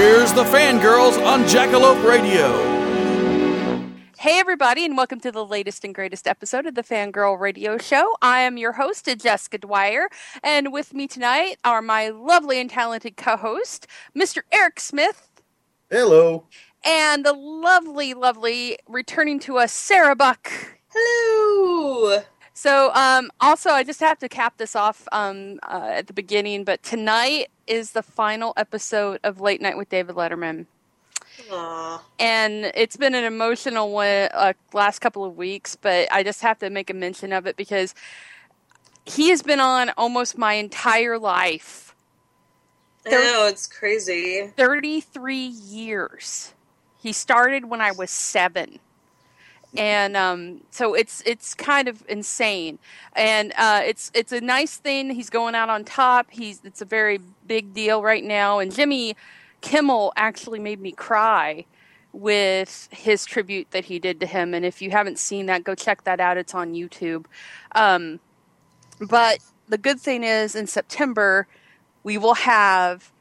Here's the fangirls on Jackalope Radio. Hey, everybody, and welcome to the latest and greatest episode of the Fangirl Radio Show. I am your host, Jessica Dwyer, and with me tonight are my lovely and talented co host, Mr. Eric Smith, Hello. and the lovely, lovely returning to us, Sarah Buck. Hello. So, um, also, I just have to cap this off um, uh, at the beginning, but tonight is the final episode of Late Night with David Letterman. Aw. and it's been an emotional one uh, last couple of weeks but i just have to make a mention of it because he has been on almost my entire life I know, it's crazy. 33 years he started when i was seven and um, so it's it's kind of insane. And uh, it's it's a nice thing. He's going out on top. He's it's a very big deal right now. And jimmy kimmel actually made me cry with his tribute that he did to him. And if you haven't seen that go check that out. It's on youtube. Um, but the good thing is in september we will have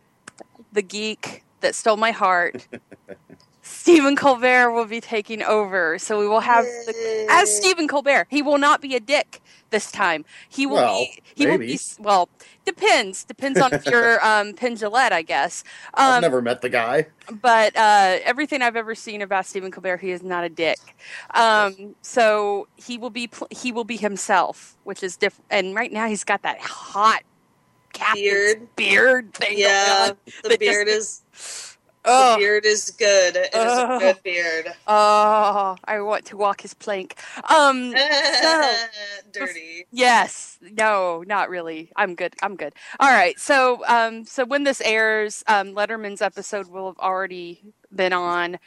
the geek that stole my heart Stephen Colbert will be taking over. So we will have the, as Stephen Colbert. He will not be a dick this time. He will Well, be he will be well, depends. Depends on if you're um Penn Jillette, I guess. I've Um never met the guy. but uh everything I've ever seen about Stephen Colbert, he is not a dick. Um so he will be pl- he will be himself, which is different. And right now he's got that hot Beard. beard thing Yeah, the beard just- is Oh. the beard is good. It is Oh. a good beard. Oh, I want to walk his plank. Um, Dirty. yes, no, not really. I'm good. I'm good. All right. So, um, so when this airs, um, Letterman's episode will have already been on.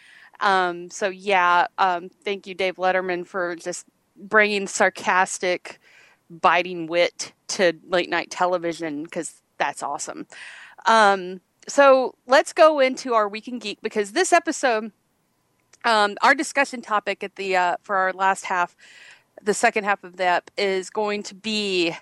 Um, so yeah, um, thank you, Dave Letterman, for just bringing sarcastic, biting wit to late night television because that's awesome. Um, so let's go into our weekend geek because this episode um, our discussion topic at the uh, for our last half, the second half of that is going to be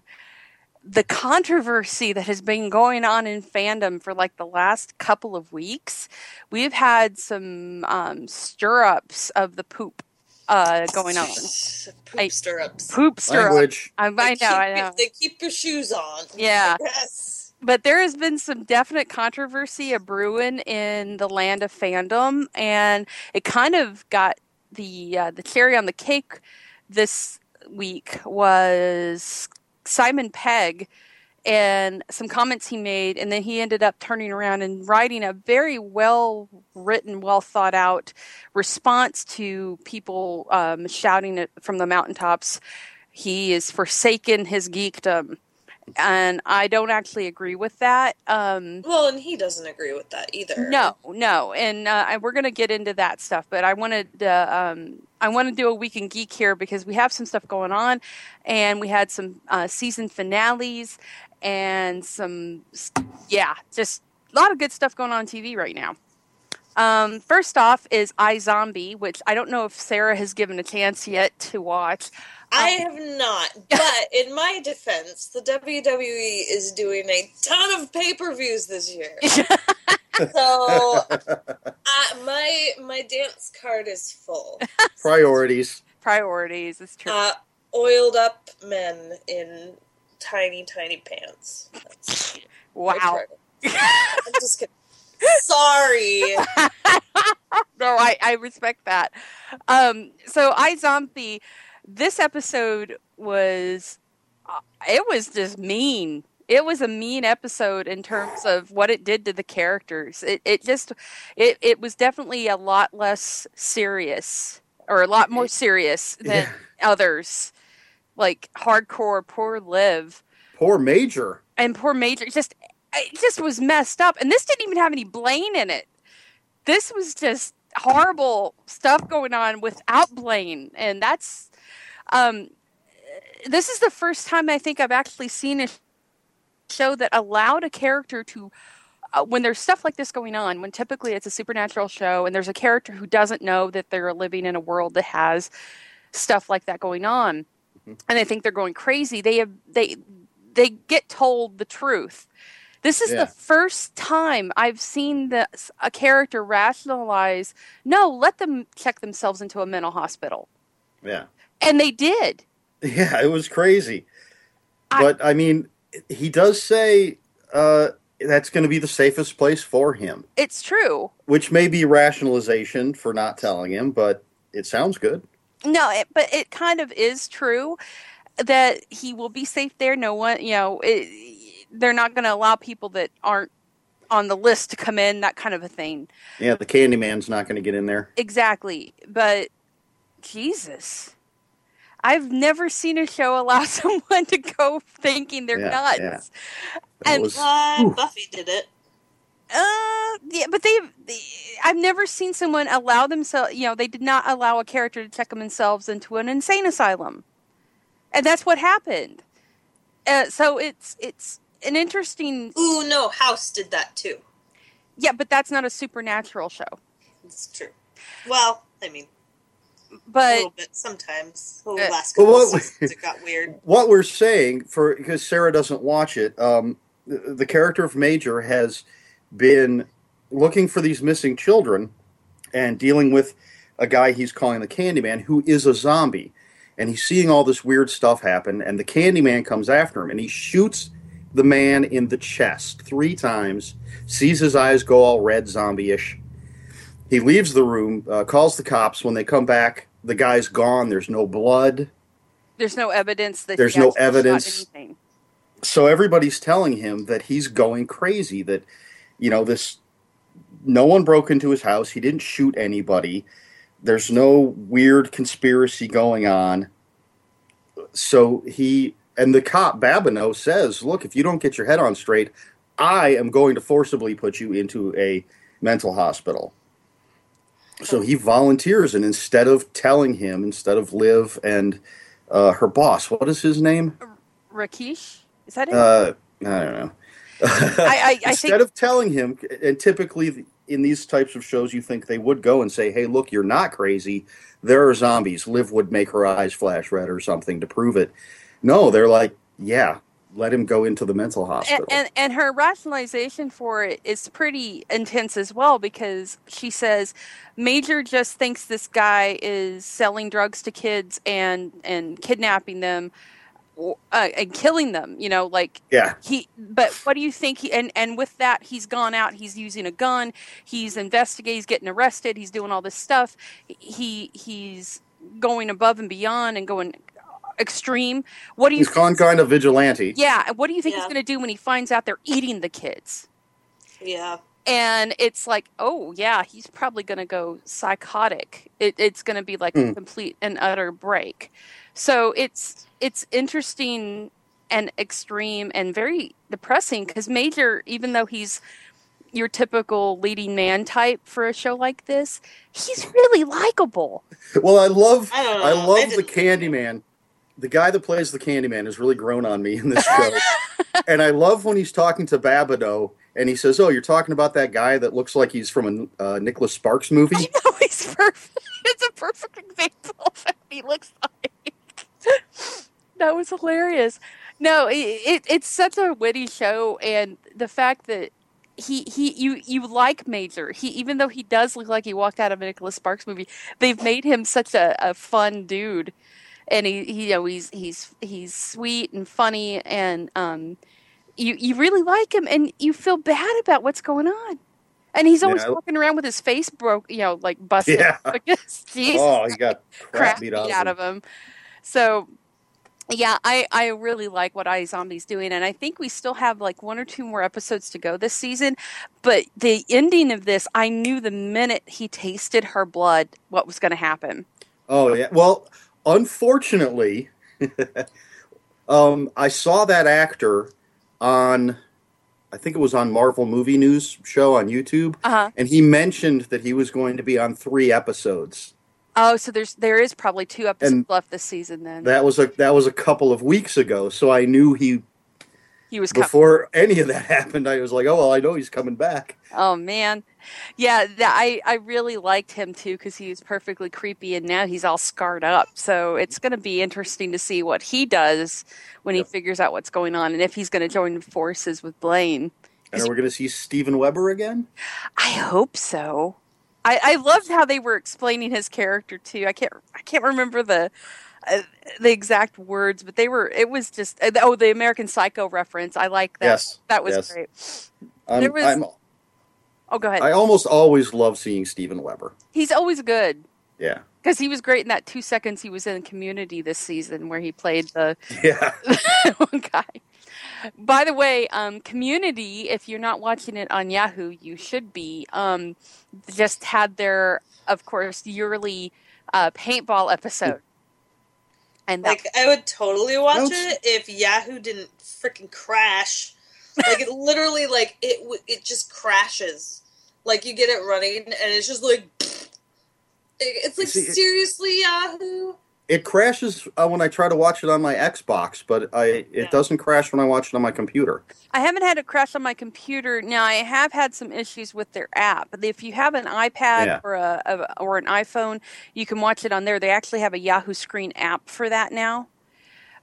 the controversy that has been going on in fandom for like the last couple of weeks. We've had some um, stir ups of the poop uh, going on. Poop I- stirrups. Poop stir up. Language. I, I know, keep I know. They keep your shoes on. Yeah. Yes. But there has been some definite controversy a brewing in the land of fandom, and it kind of got the uh, the cherry on the cake this week was Simon Pegg and some comments he made, and then he ended up turning around and writing a very well written, well thought out response to people um, shouting it from the mountaintops. He is forsaken his geekdom and I don't actually agree with that. Um, Well, and he doesn't agree with that either. no, no, and uh, I- we're going to get into that stuff. But I wanted to, um, I want to do a weekend geek here because we have some stuff going on, and we had some uh, season finales and some, yeah, just a lot of good stuff going on TV right now. Um, first off is iZombie, which I don't know if Sarah has given a chance yet to watch. I have not. But in my defense, the WWE is doing a ton of pay per views this year. So uh, my my dance card is full. Priorities. Priorities is true. Uh, oiled up men in tiny tiny pants. That's, Wow. I'm just kidding. Sorry. no, I, I respect that. Um, so iZombie, this episode was, uh, it was just mean. It was a mean episode in terms of what it did to the characters. It, it just, it, it was definitely a lot less serious or a lot more serious than Yeah. others, like hardcore, poor live, Poor Major. and poor Major. Just, it just was messed up. And this didn't even have any Blaine in it. This was just horrible stuff going on without Blaine, and that's, um, this is the first time I think I've actually seen a show that allowed a character to. Uh, when there's stuff like this going on, when typically it's a supernatural show and there's a character who doesn't know that they're living in a world that has stuff like that going on, and they think they're going crazy, they have they they get told the truth. This is Yeah. the first time I've seen the, a character rationalize, no, let them check themselves into a mental hospital. Yeah. And they did. Yeah, it was crazy. I- but I mean, he does say uh, that's going to be the safest place for him, It's true. which may be rationalization for not telling him, but it sounds good. No, it, but it kind of is true that he will be safe there. No one, you know, it, they're not going to allow people that aren't on the list to come in, that kind of a thing. Yeah, the Candyman's not going to get in there. Exactly. But Jesus. I've never seen a show allow someone to go thinking they're Yeah, nuts. yeah. And- was, Uh, Buffy did it. Uh, yeah, but they, they, I've never seen someone allow themselves, you know, they did not allow a character to check themselves into an insane asylum. And that's what happened. Uh, so it's, it's an interesting, Ooh, no, House did that too. yeah, but that's not a supernatural show. It's true. Well, I mean, a But little bit sometimes. The Uh, last Well, what- seasons it got weird. what we're saying for because Sarah doesn't watch it. Um, the, the character of Major has been looking for these missing children and dealing with a guy he's calling the Candyman, who is a zombie, and he's seeing all this weird stuff happen. And the Candyman comes after him, and he shoots the man in the chest three times. Sees his eyes go all red, zombie-ish. He leaves the room, uh, calls the cops. When they come back, the guy's gone. There's no blood. there's no evidence that There's he no evidence. anything. so everybody's telling him that he's going crazy that you know this no one broke into his house he didn't shoot anybody there's no weird conspiracy going on so he and the cop Babineaux says look if you don't get your head on straight i am going to forcibly put you into a mental hospital so he volunteers and instead of telling him instead of liv and uh, her boss what is his name Rakesh? Is that it? uh, I don't know. I, I, I Instead think of telling him, and typically in these types of shows, you think they would go and say, "Hey, look, you're not crazy. There are zombies." Liv would make her eyes flash red or something to prove it. No, they're like, "Yeah, let him go into the mental hospital." and, and and her rationalization for it is pretty intense as well because she says major just thinks this guy is selling drugs to kids and and kidnapping them uh, and killing them you know like yeah, he but what do you think he and and with that he's gone out he's using a gun he's investigating he's getting arrested he's doing all this stuff he he's going above and beyond and going extreme what do you he's gone kind of vigilante. yeah and what do you think he's going to do when he finds out they're eating the kids Yeah. and it's like oh yeah he's probably going to go psychotic it, it's going to be like a Mm. complete and utter break so it's it's interesting and extreme and very depressing because major even though he's your typical leading man type for a show like this he's really likable Well, I love, I don't know. I I love the didn't- Candyman. The guy that plays the Candyman has really grown on me in this show, and I love when he's talking to Babineaux and he says, "Oh, you're talking about that guy that looks like he's from a uh, Nicholas Sparks movie." I know he's perfect. It's a perfect example of what he looks like. that was hilarious. No, it, it, it's such a witty show, and the fact that he he you you like Major. He even though he does look like he walked out of a Nicholas Sparks movie, they've made him such a, a fun dude, and he, he you know he's he's he's sweet and funny and um you you really like him, and you feel bad about what's going on. And he's always Yeah. walking around with his face broke, you know, like busted. Yeah. Oh, he got crap beat out of him. of him. So, yeah, I, I really like what iZombie's doing, and I think we still have like one or two more episodes to go this season. But the ending of this, I knew the minute he tasted her blood what was going to happen. Oh yeah. Well, unfortunately, um, I saw that actor on, I think it was on Marvel Movie News show on YouTube, Uh huh. and he mentioned that he was going to be on three episodes. Oh, so there's there is probably two episodes And left this season. Then That was a that was a couple of weeks ago, so I knew he he was coming. before any of that happened. I was like, oh well, I know he's coming back. Oh man, yeah, I I really liked him too because he was perfectly creepy, and now he's all scarred up. So it's going to be interesting to see what he does when Yep. he figures out what's going on, and if he's going to join forces with Blaine. And are we going to see Steven Weber again? I hope so. I, I loved how they were explaining his character too. I can't I can't remember the uh, the exact words, but they were. It was just uh, oh the American Psycho reference. I like that. Yes, that was yes. great. I'm, There was- I'm, Oh, go ahead. I almost always love seeing Steven Weber. He's always good. Yeah, Because he was great in that two seconds he was in Community this season, where he played the yeah. one guy. By the way, um, Community, if you're not watching it on Yahoo, you should be. Um, just had their, of course, yearly uh, paintball episode, and Like I would totally watch Nope. it if Yahoo didn't freaking crash. Like it literally, like it w- it just crashes. Like you get it running, and it's just like it's like See, it- seriously Yahoo. It crashes uh, when I try to watch it on my Xbox, but I it Yeah. doesn't crash when I watch it on my computer. I haven't had it crash on my computer. Now I have had some issues with their app. If you have an iPad Yeah. or a, a or an iPhone, you can watch it on there. They actually have a Yahoo Screen app for that now.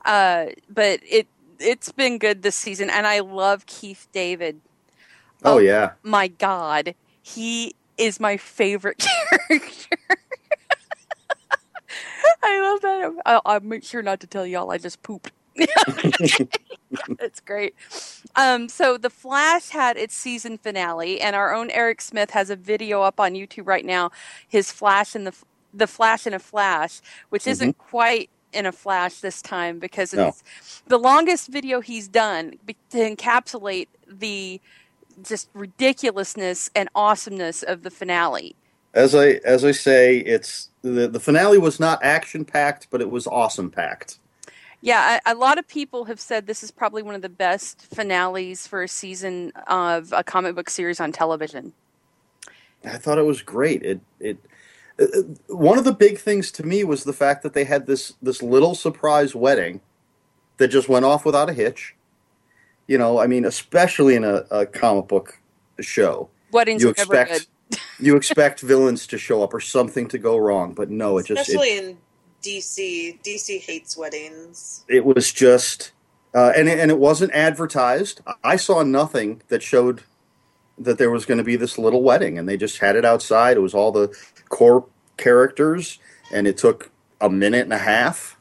Uh, but it it's been good this season, and I love Keith David. Oh, Oh. yeah, My God, he is my favorite character. I love that. I'll, I'll make sure not to tell y'all I just pooped. It's great. Um, so the Flash had its season finale, and our own Eric Smith has a video up on YouTube right now. His Flash and the the Flash in a Flash, which isn't quite in a flash this time because No. it's the longest video he's done to encapsulate the just ridiculousness and awesomeness of the finale. As I as I say, it's the the finale was not action packed, but it was awesome packed. Yeah, a, a lot of people have said this is probably one of the best finales for a season of a comic book series on television. I thought it was great. It it uh, one of the big things to me was the fact that they had this this little surprise wedding that just went off without a hitch. You know, I mean, especially in a, a comic book show, Weddings you are never good. expect you expect villains to show up or something to go wrong, but no, it just it, Especially in DC. DC hates weddings. it was just uh, and it, and it wasn't advertised. I saw nothing that showed that there was going to be this little wedding, and they just had it outside. It was all the core characters, and it took a minute and a half,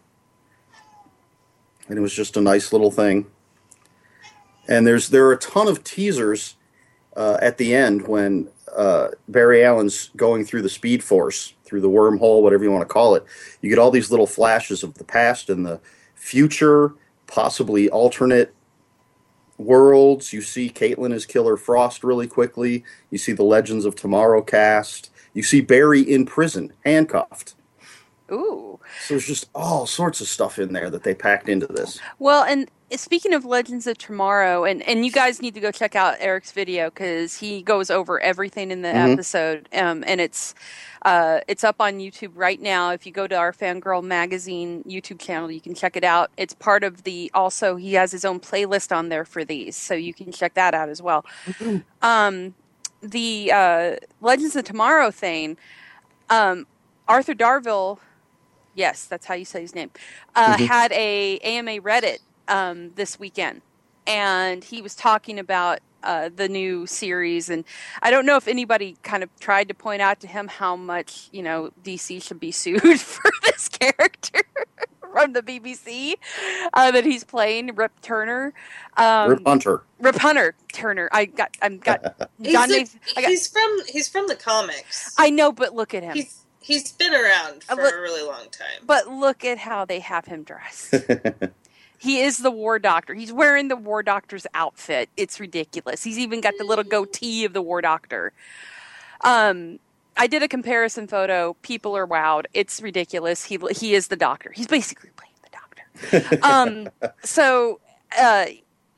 and it was just a nice little thing. And there's there are a ton of teasers uh, at the end when uh, Barry Allen's going through the Speed Force, through the wormhole, whatever you want to call it. You get all these little flashes of the past and the future, possibly alternate worlds. You see Caitlin as Killer Frost really quickly. You see the Legends of Tomorrow cast. You see Barry in prison, handcuffed. Ooh. So there's just all sorts of stuff in there that they packed into this. Well, and speaking of Legends of Tomorrow, and, and you guys need to go check out Eric's video because he goes over everything in the Mhm. episode, um, and it's uh, it's up on YouTube right now. If you go to our Fangirl Magazine YouTube channel, you can check it out. It's part of the also he has his own playlist on there for these, so you can check that out as well. Um, the uh, Legends of Tomorrow thing, um, Arthur Darvill. Yes, that's how you say his name. Uh, Mhm. Had a AMA Reddit um, this weekend, and he was talking about uh, the new series. And I don't know if anybody kind of tried to point out to him how much you know DC should be sued for this character from the BBC uh, that he's playing, Rip Turner. Um, Rip Hunter. Rip Hunter Turner. I got. I'm got. He's, John a- Nathan- I got- he's from he's from the comics. I know, but look at him. He's he's been around Uh, for look- a really long time. But look at how they have him dressed. He is the war doctor. He's wearing the war doctor's outfit. It's ridiculous. He's even got the little goatee of the war doctor. Um, I did a comparison photo. People are wowed. It's ridiculous. He he is the doctor. He's basically playing the doctor. um, so uh,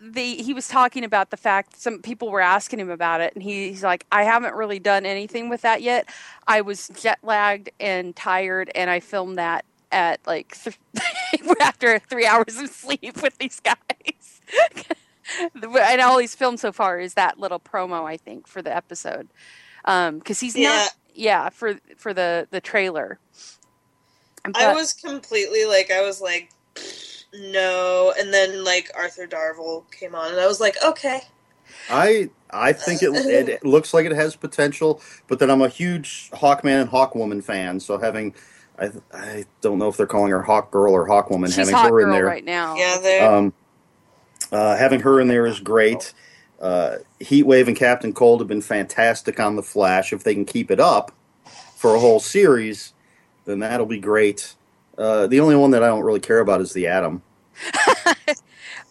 the he was talking about the fact some people were asking him about it, and he, he's like, I haven't really done anything with that yet. I was jet lagged and tired, and I filmed that at like th- after three hours of sleep with these guys. and all he's filmed so far is that little promo, I think, for the episode, um, because he's Yeah. not. Yeah, for for the the trailer. I was completely like I was like no, and then like Arthur Darvill came on, and I was like, okay, I I think it, it it looks like it has potential, but then I'm a huge Hawkman and Hawkwoman fan, so having I I don't know if they're calling her Hawk Girl or Hawkwoman, she's having hot her in there, right now. yeah, um, uh, having her in there is great. Uh, Heatwave and Captain Cold have been fantastic on the Flash. If they can keep it up for a whole series, then that'll be great. Uh, the only one that I don't really care about is the Atom.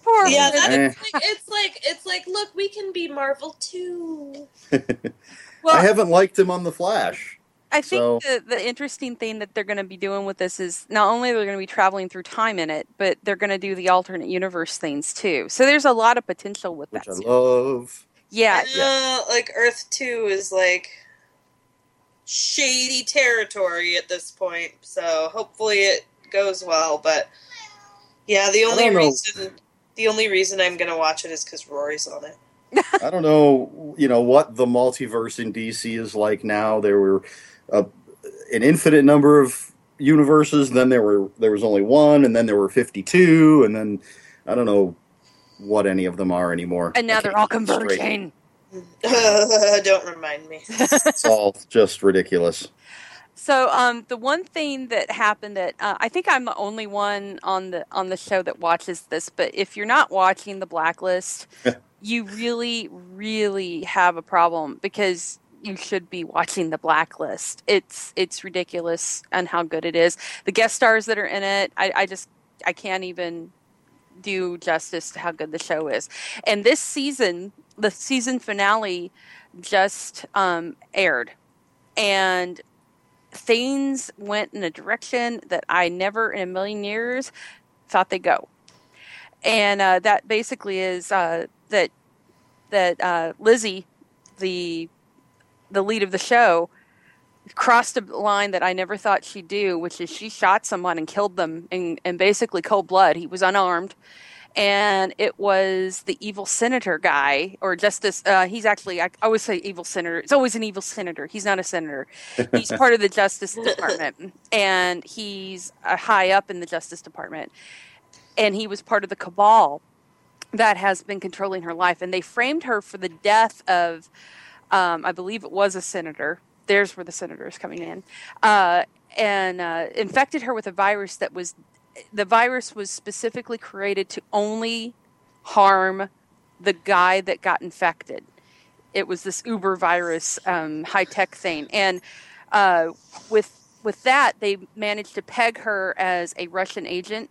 Poor yeah, that, Eh. it's, like, it's like it's like look, we can be Marvel too. well, I haven't liked him on the Flash. I think So- the, the interesting thing that they're going to be doing with this is not only they're going to be traveling through time in it, but they're going to do the alternate universe things too. So there's a lot of potential with which that. I series. love. yeah, Uh, like Earth Two is like shady territory at this point, so hopefully it goes well. But yeah, the only don't know. reason the only reason I'm gonna watch it is because Rory's on it. I don't know, you know, what the multiverse in DC is like now. There were uh, an infinite number of universes. Then there were there was only one, and then there were fifty two, and then I don't know what any of them are anymore. and now they're all keep it straight. converging. Don't remind me. It's all just ridiculous. So, um, the one thing that happened that uh, I think I'm the only one on the on the show that watches this, but if you're not watching the Blacklist, you really, really have a problem because you should be watching the Blacklist. It's it's ridiculous and how good it is. The guest stars that are in it, I, I just I can't even do justice to how good the show is. And this season, the season finale just um, aired, and things went in a direction that I never in a million years thought they'd go. And uh, that basically is uh, that that uh, Lizzie, the the lead of the show, crossed a line that I never thought she'd do, which is she shot someone and killed them in, in basically cold blood. He was unarmed. And it was the evil senator guy, or justice. Uh, he's actually, I always say evil senator. It's always an evil senator. He's not a senator. He's part of the Justice Department, and he's uh, high up in the Justice Department. And he was part of the cabal that has been controlling her life. And they framed her for the death of, um, I believe it was a senator. There's where the senator is coming in. Uh, and uh, infected her with a virus that was, the virus was specifically created to only harm the guy that got infected. It was this Uber virus, um, high tech thing. And uh, with, with that, they managed to peg her as a Russian agent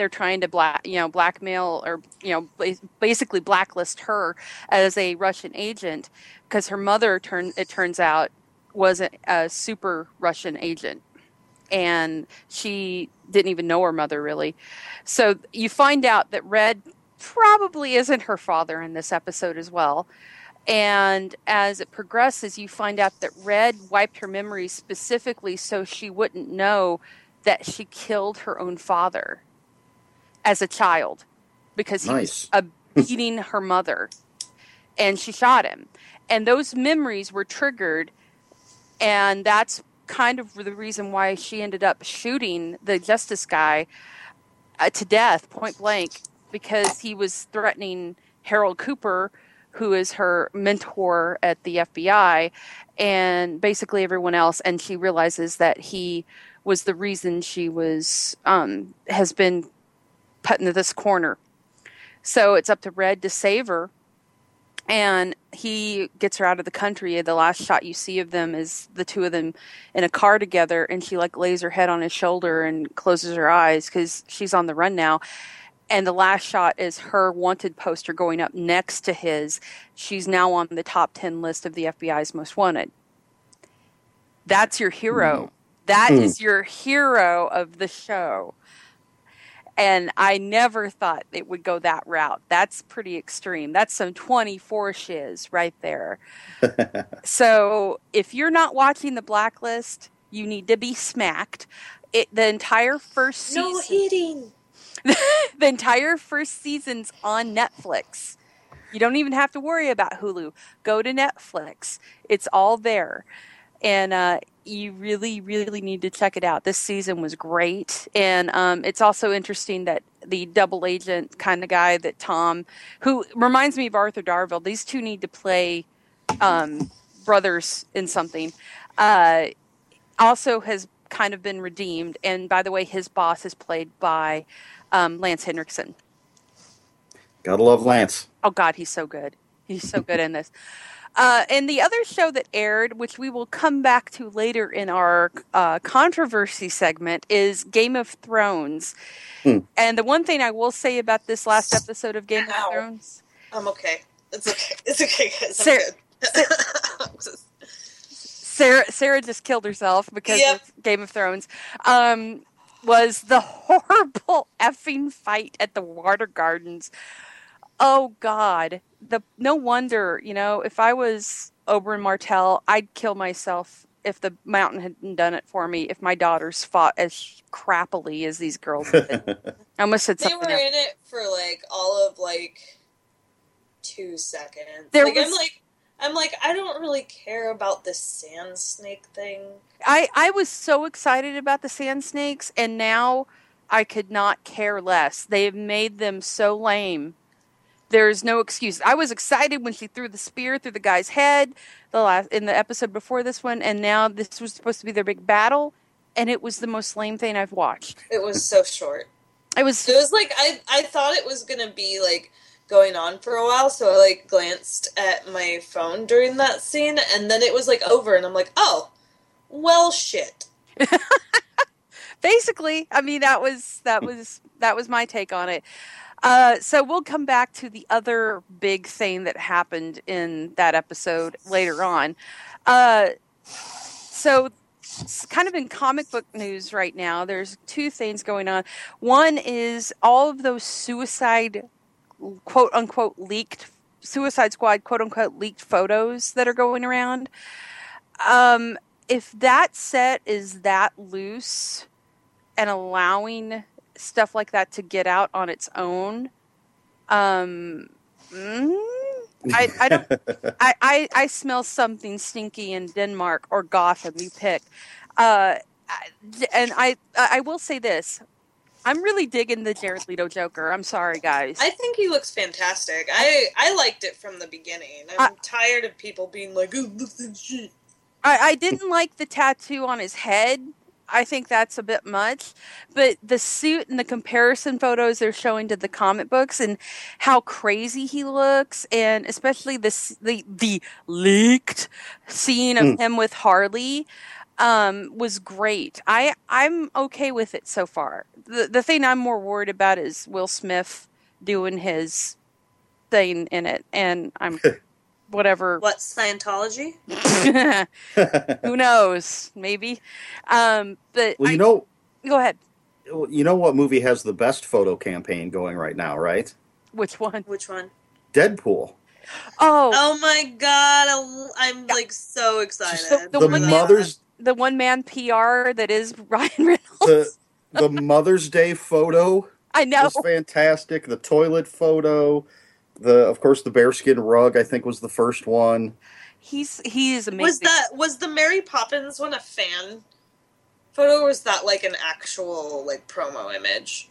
they're trying to black you know blackmail or you know basically blacklist her as a Russian agent because her mother turned it turns out was a, a super Russian agent. And she didn't even know her mother really. So you find out that Red probably isn't her father in this episode as well. And as it progresses you find out that Red wiped her memory specifically so she wouldn't know that she killed her own father as a child because he Nice. was uh, beating her mother and she shot him. And those memories were triggered, and that's kind of the reason why she ended up shooting the justice guy uh, to death, point blank, because he was threatening Harold Cooper, who is her mentor at the FBI, and basically everyone else. And she realizes that he was the reason she was um, has been put into this corner. So it's up to Red to save her, and he gets her out of the country. The last shot you see of them is the two of them in a car together, and she like lays her head on his shoulder and closes her eyes because she's on the run now. And the last shot is her wanted poster going up next to his. She's now on the top 10 list of the FBI's most wanted. That's your hero. That Mm. is your hero of the show. And I never thought it would go that route. That's pretty extreme. That's some 24 shiz right there. so if you're not watching the blacklist, you need to be smacked. It, the entire first season No hitting. the entire first season's on Netflix. You don't even have to worry about Hulu. Go to Netflix. It's all there. And uh, you really, really need to check it out. This season was great. And um, it's also interesting that the double agent kind of guy that Tom, who reminds me of Arthur Darvill, these two need to play um, brothers in something, uh, also has kind of been redeemed. And by the way, his boss is played by um, Lance Henriksen. Gotta love Lance. Oh God, he's so good. He's so good in this. Uh, and the other show that aired, which we will come back to later in our uh, controversy segment, is Game of Thrones. Hmm. And the one thing I will say about this last episode of Game Ow. of Thrones, I'm okay. It's okay. It's okay, guys. I'm Sarah- good. Sarah Sarah just killed herself because Yep. of Game of Thrones. Um, was the horrible effing fight at the Water Gardens. Oh God, the no wonder you know if I was Oberyn Martell, I'd kill myself if the mountain hadn't done it for me. If my daughters fought as crappily as these girls did, I almost said something. they something. were else. in it for like all of like two seconds. There like I'm was- like I'm like I don't really care about the sand snake thing. I I was so excited about the sand snakes, and now I could not care less. They've made them so lame. There's no excuse. I was excited when she threw the spear through the guy's head the last in the episode before this one, and now this was supposed to be their big battle, and it was the most lame thing I've watched. It was so short. It was It was like I I thought it was gonna be like going on for a while, so I like glanced at my phone during that scene, and then it was like over, and I'm like, oh, well, shit. basically i mean that was that was that was my take on it uh, so we'll come back to the other big thing that happened in that episode later on. Uh, so it's kind of in comic book news right now there's two things going on. One is all of those suicide quote unquote leaked suicide squad quote unquote leaked photos that are going around. Um, if that set is that loose and allowing stuff like that to get out on its own um mm, I, I don't I, I I smell something stinky in Denmark or Gotham you pick uh and I I will say this I'm really digging the Jared Leto Joker I'm sorry guys I think he looks fantastic. I I liked it from the beginning. I'm tired of people being like, "Oh, looks like shit." I, I didn't like the tattoo on his head. I think that's a bit much. But the suit and the comparison photos they're showing to the comic books and how crazy he looks, and especially this the the leaked scene of him with Harley um, was great. I I'm okay with it so far. The the thing I'm more worried about is Will Smith doing his thing in it, and I'm whatever What Scientology? who knows? Maybe. Um, but well, I- you know, go ahead. you know what movie has the best photo campaign going right now, right? Which one? Which one? Deadpool. Oh, Oh my god! I- I'm like so excited. The- The the one that- Mother's the one man PR that is Ryan Reynolds. the the Mother's Day photo I know. was fantastic. The toilet photo, the of course the bearskin rug. I think was the first one. He's he is amazing. Was that was the Mary Poppins one a fan photo, or was that like an actual like promo image?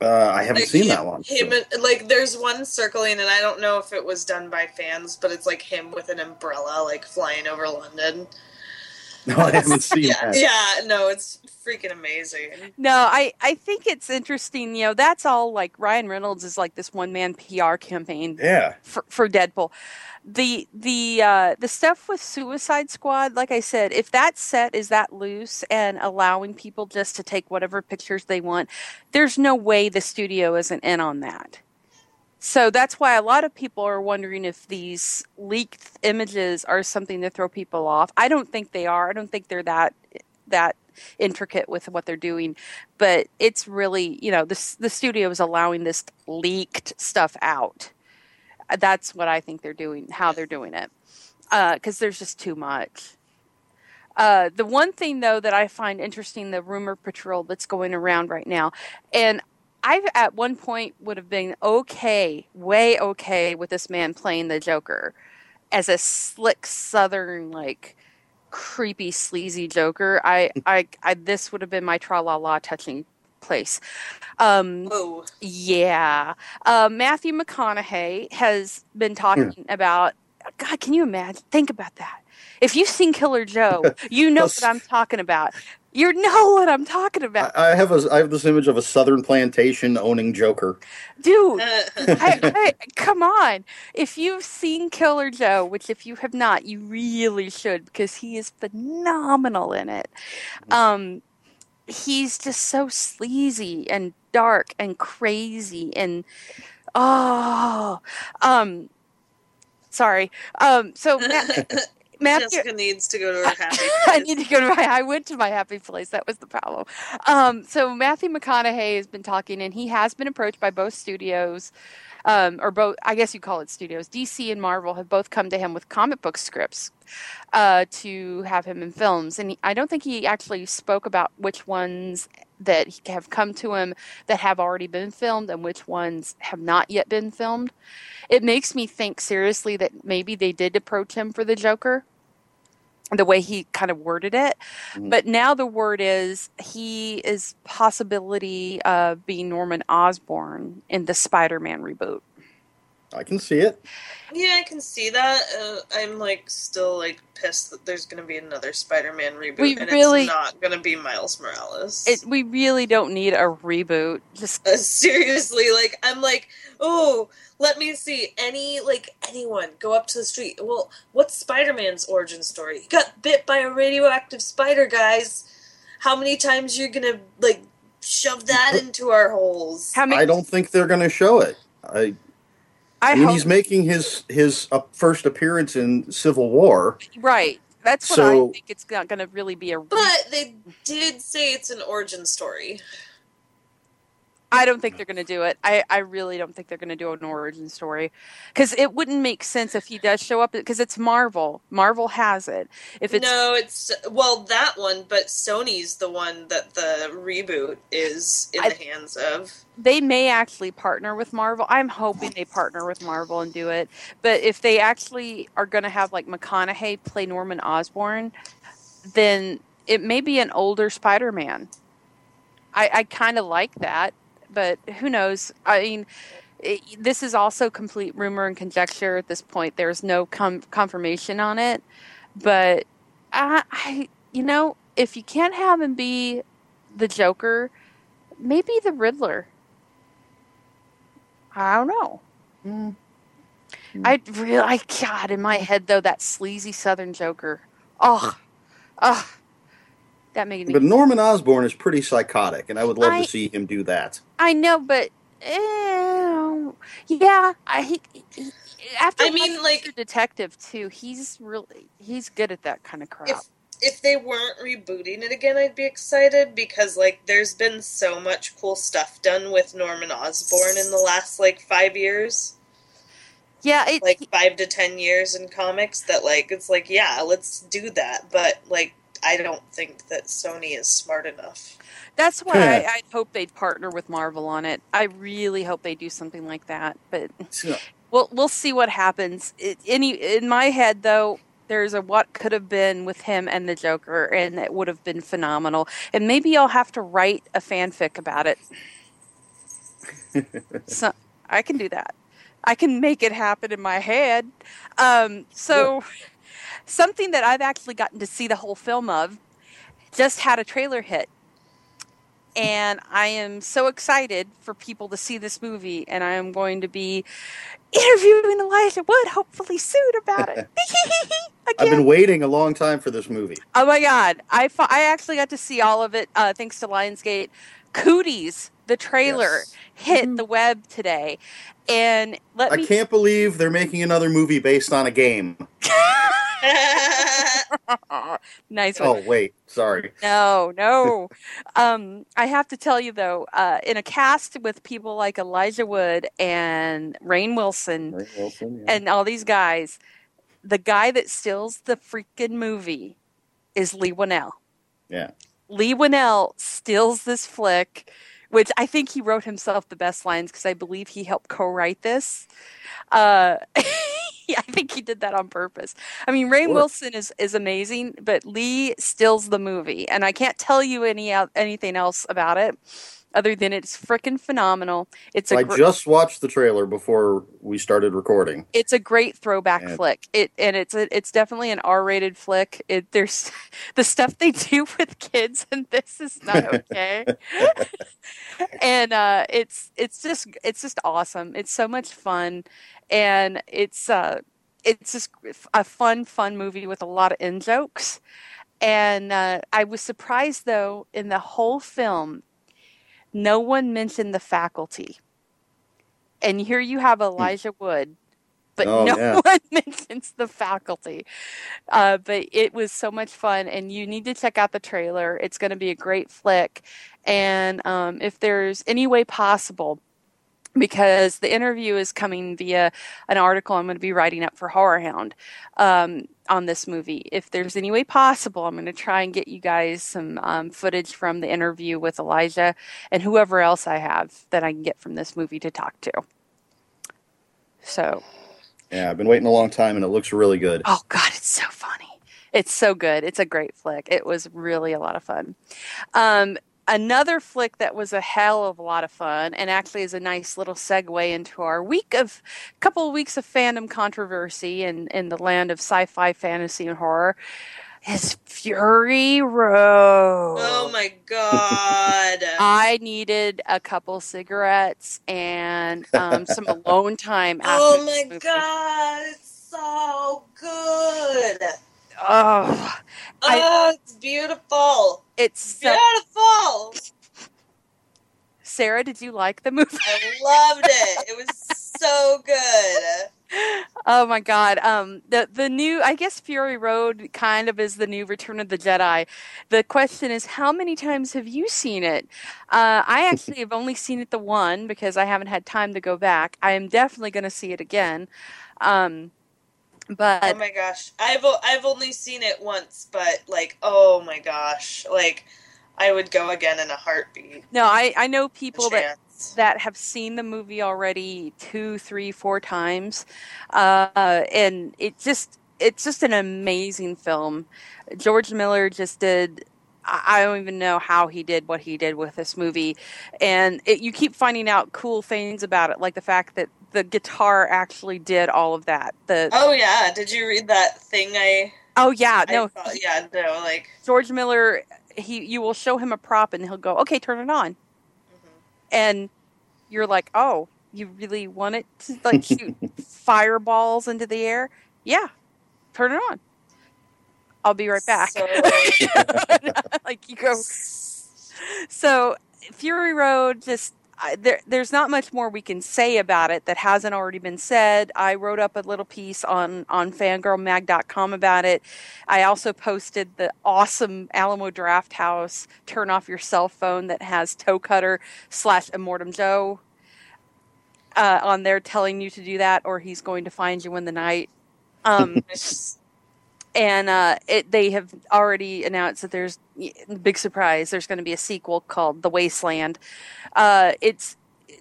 Uh, I haven't Like, seen him- that one. Him and, like there's one circling, and I don't know if it was done by fans, but it's like him with an umbrella like flying over London. No, I haven't seen Yeah, that. yeah, no, it's freaking amazing. No, I, I think it's interesting. You know, that's all like Ryan Reynolds is like this one man PR campaign Yeah. for, for Deadpool. The the uh, the stuff with Suicide Squad, like I said, if that set is that loose and allowing people just to take whatever pictures they want, there's no way the studio isn't in on that. So that's why a lot of people are wondering if these leaked images are something to throw people off. I don't think they are. I don't think they're that that intricate with what they're doing, but it's really you know the the studio is allowing this leaked stuff out. That's what I think they're doing. How they're doing it, because there's just too much. Uh, the one thing though that I find interesting, the rumor patrol that's going around right now, and I at one point would have been okay, way okay with this man playing the Joker as a slick Southern like creepy sleazy Joker. I I, I this would have been my tra la la touching place. Um, Whoa. yeah, uh, Matthew McConaughey has been talking about. God, can you imagine? Think about that. If you've seen Killer Joe, you know what I'm talking about. You know what I'm talking about, I I have a I have this image of a southern plantation owning Joker. dude. I, I, come on. If you've seen Killer Joe, which if you have not, you really should because he is phenomenal in it. Um, he's just so sleazy and dark and crazy and oh, um, sorry. Um, so Ma- Matthew, Jessica needs to go to her happy Place. I need to go to my. I went to my happy place. That was the problem. Um, so Matthew McConaughey has been talking, and he has been approached by both studios, um, or both. I guess you call it studios. DC and Marvel have both come to him with comic book scripts uh, to have him in films, and I don't think he actually spoke about which ones that have come to him that have already been filmed and which ones have not yet been filmed. It makes me think seriously that maybe they did approach him for the Joker the way he kind of worded it. Mhm. But now the word is he is possibility of being Norman Osborn in the Spider-Man reboot. I can see it. Yeah, I can see that. Uh, I'm like still like pissed that there's going to be another Spider-Man reboot, We and really- it's not going to be Miles Morales. It, we really don't need a reboot. Just Uh, seriously, like I'm like, oh, let me see any like anyone go up to the street. Well, what's Spider-Man's origin story? He got bit by a radioactive spider, guys. How many times you're gonna like shove that into our holes? how many? I don't think they're going to show it. I, I I mean, hope he's making his his uh, first appearance in Civil War. right. That's what So- I think. It's not going to really be a. But they did say it's an origin story. I don't think they're going to do it. I, I really don't think they're going to do an origin story because it wouldn't make sense if he does show up because it's Marvel. Marvel has it. If it's no, it's well that one, but Sony's the one that the reboot is in I- the hands of. they may actually partner with Marvel. I'm hoping they partner with Marvel and do it. But if they actually are going to have like McConaughey play Norman Osborn, then it may be an older Spider-Man. I, I kind of like that, but who knows? I mean, it, this is also complete rumor and conjecture at this point. There's no com- confirmation on it, but I, I, you know, if you can't have him be the Joker, maybe the Riddler. I don't know. Hmm. I really, I God, in my head though, that sleazy Southern Joker. Oh, oh, that made me. But Norman Osborn is pretty psychotic, and I would love I- to see him do that. I know, but eh, yeah, I he, he, after I mean, like- Mr. Detective too, he's really he's good at that kind of crap. If if they weren't rebooting it again, I'd be excited because like there's been so much cool stuff done with Norman Osborn in the last like five years, yeah, it, like five to ten years in comics. That like it's like yeah, let's do that. But like I don't think that Sony is smart enough. that's why I, I hope they'd partner with Marvel on it. I really hope they do something like that, but. So, We'll we'll see what happens. It, any in my head though, there's a what could have been with him and the Joker, and it would have been phenomenal. And maybe I'll have to write a fanfic about it. so I can do that. I can make it happen in my head. Um, so something that I've actually gotten to see the whole film of just had a trailer hit. And I am so excited for people to see this movie, and I am going to be interviewing Elijah Wood hopefully soon about it. I've been waiting a long time for this movie. Oh my god, I I actually got to see all of it uh, thanks to Lionsgate. Cooties, the trailer Yes. hit Mm-hmm. the web today, and let I me can't believe they're making another movie based on a game. nice one. Oh wait, sorry. No, no. um, I have to tell you though, uh, in a cast with people like Elijah Wood and Rainn Wilson Ray Wilson, yeah. and all these guys, the guy that steals the freaking movie is Leigh Whannell. yeah. Leigh Whannell steals this flick, which I think he wrote himself the best lines because I believe he helped co-write this. Uh, I think he did that on purpose. I mean, Ray Sure. Wilson is is amazing, but Leigh steals the movie, and I can't tell you any anything else about it other than it's freaking phenomenal. It's a I gr- just watched the trailer before we started recording. it's a great throwback And- flick. It and it's a, it's definitely an R-rated flick. It there's the stuff they do with kids and this is not okay. and uh it's it's just it's just awesome. It's so much fun and it's uh it's just a fun fun movie with a lot of in jokes. And uh, I was surprised though in the whole film no one mentioned the faculty. And here you have Elijah Wood, but Oh, no yeah. one mentions the faculty. Uh, but it was so much fun, and you need to check out the trailer. It's going to be a great flick. And um, if there's any way possible, because the interview is coming via an article I'm going to be writing up for Horror Hound um, on this movie. If there's any way possible, I'm going to try and get you guys some um, footage from the interview with Elijah and whoever else I have that I can get from this movie to talk to. So, Yeah, I've been waiting a long time, and it looks really good. oh God, it's so funny. It's so good. It's a great flick. It was really a lot of fun. Um, another flick that was a hell of a lot of fun and actually is a nice little segue into our week of couple of weeks of fandom controversy in, in the land of sci-fi fantasy and horror is fury road oh my god. i needed a couple cigarettes and um, some alone time after Oh my god, it's so good. Oh I- Oh, it's beautiful. it's so Beautiful. sarah did you like the movie I loved it. It was so good. Oh my god. Um the the new I guess Fury Road kind of is the new Return of the Jedi. The question is how many times have you seen it? Uh I actually have only seen it the one because I haven't had time to go back. I am definitely going to see it again. Um but Oh my gosh, I've I've only seen it once, but like, oh my gosh, like I would go again in a heartbeat. no, I I know people that that have seen the movie already two, three, four times, uh, and it just it's just an amazing film. George Miller just did. I I don't even know how he did what he did with this movie, and it, you keep finding out cool things about it, like the fact that the guitar actually did all of that. The Oh yeah, did you read that thing I? oh yeah, I no, thought- yeah, no, like George Miller. He you will show him a prop and he'll go, okay, turn it on. Mm-hmm. and you're like, oh, you really want it to like shoot fireballs into the air? Yeah, turn it on. I'll be right back. So, like you go. So Fury Road, just I, there, there's not much more we can say about it that hasn't already been said. I wrote up a little piece on on fangirlmag.com about it. I also posted the awesome Alamo Drafthouse turn off your cell phone that has toe cutter slash Immortan Joe uh, on there telling you to do that, or he's going to find you in the night. Um, and uh, it, they have already announced that there's a big surprise. There's going to be a sequel called The Wasteland. Uh, it's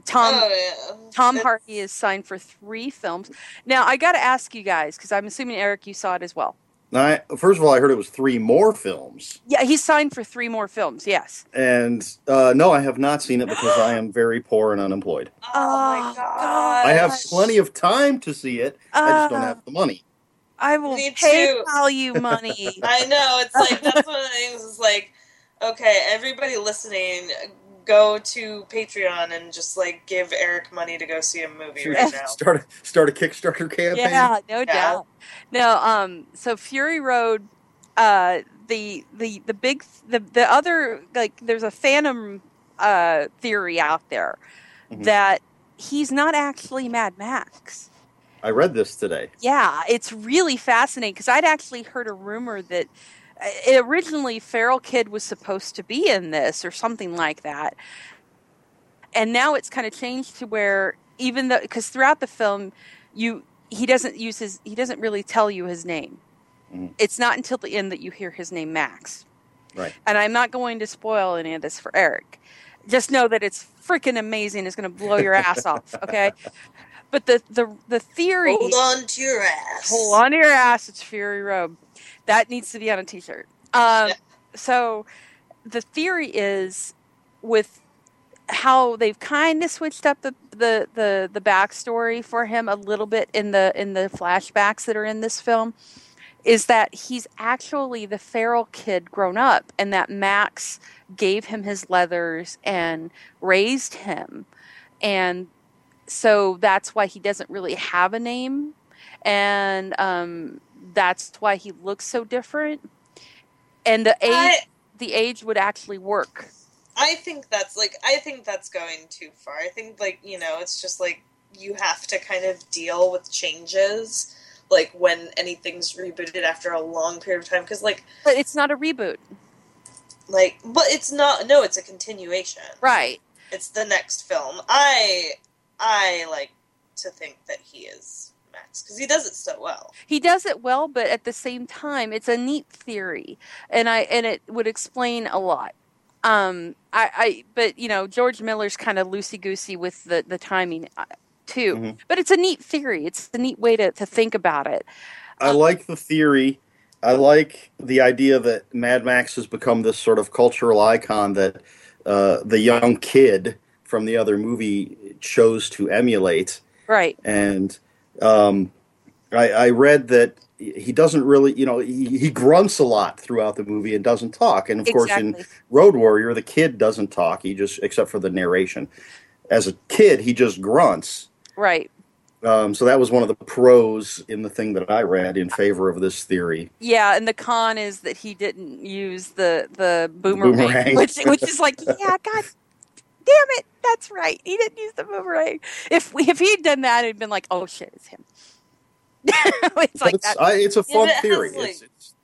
Tom. oh, yeah. Tom It's- Hardy is signed for three films. Now I got to ask you guys because I'm assuming Eric, you saw it as well. I, first of all, I heard it was three more films, Yeah, he's signed for three more films. Yes. and uh, no, I have not seen it because I am very poor and unemployed. Oh, my Oh, god! I have plenty of time to see it. I just don't Uh. have the money. I will Me PayPal you money. I know it's like that's one of the things. Is like, okay, everybody listening, go to Patreon and just like give Eric money to go see a movie right now. Start a, start a Kickstarter campaign. Yeah, no doubt. No, um, so Fury Road, uh, the the the big the the other like there's a Phantom uh theory out there Mhm. that he's not actually Mad Max. I read this today. Yeah, it's really fascinating because I'd actually heard a rumor that uh, originally Feral Kid was supposed to be in this or something like that. And now it's kind of changed to where even though because throughout the film you he doesn't use his he doesn't really tell you his name. Mhm. It's not until the end that you hear his name Max. Right. And I'm not going to spoil any of this for Eric. Just know that it's freaking amazing. It's going to blow your ass off, okay? But the the the theory Hold on to your ass. Hold on to your ass. It's Fury Road. That needs to be on a T-shirt. Um, Yeah. So the theory is with how they've kind of switched up the, the the the backstory for him a little bit in the in the flashbacks that are in this film is that he's actually the feral kid grown up and that Max gave him his leathers and raised him and so that's why he doesn't really have a name. And um, that's why he looks so different. And the age I, the age would actually work. I think that's like I think that's going too far. I think like you know it's just like you have to kind of deal with changes like when anything's rebooted after a long period of time. Because like but it's not a reboot. Like but it's not no it's a continuation. Right. It's the next film. I i like to think that he is max because he does it so well. He does it well but at the same time it's a neat theory and i and it would explain a lot. Um i i but you know george miller's kind of loosey goosey with the the timing uh, too. Mhm. but it's a neat theory. It's a neat way to to think about it. I like the theory. I like the idea that Mad Max has become this sort of cultural icon that uh, the young kid from the other movie chose to emulate. right And um, I, I read that he doesn't really, you know, he, he grunts a lot throughout the movie and doesn't talk. And of course, in Road Warrior, the kid doesn't talk. He just, except for the narration. As a kid, he just grunts. right Um, so that was one of the pros in the thing that I read in favor of this theory. yeah and the con is that he didn't use the the boomerang, Boomerang. which which is like yeah god damn it that's right he didn't use the boomerang if we if he'd done that it'd been like oh shit it's him it's But like it's, that I, it's a fun but it has, theory. like- it's, it's,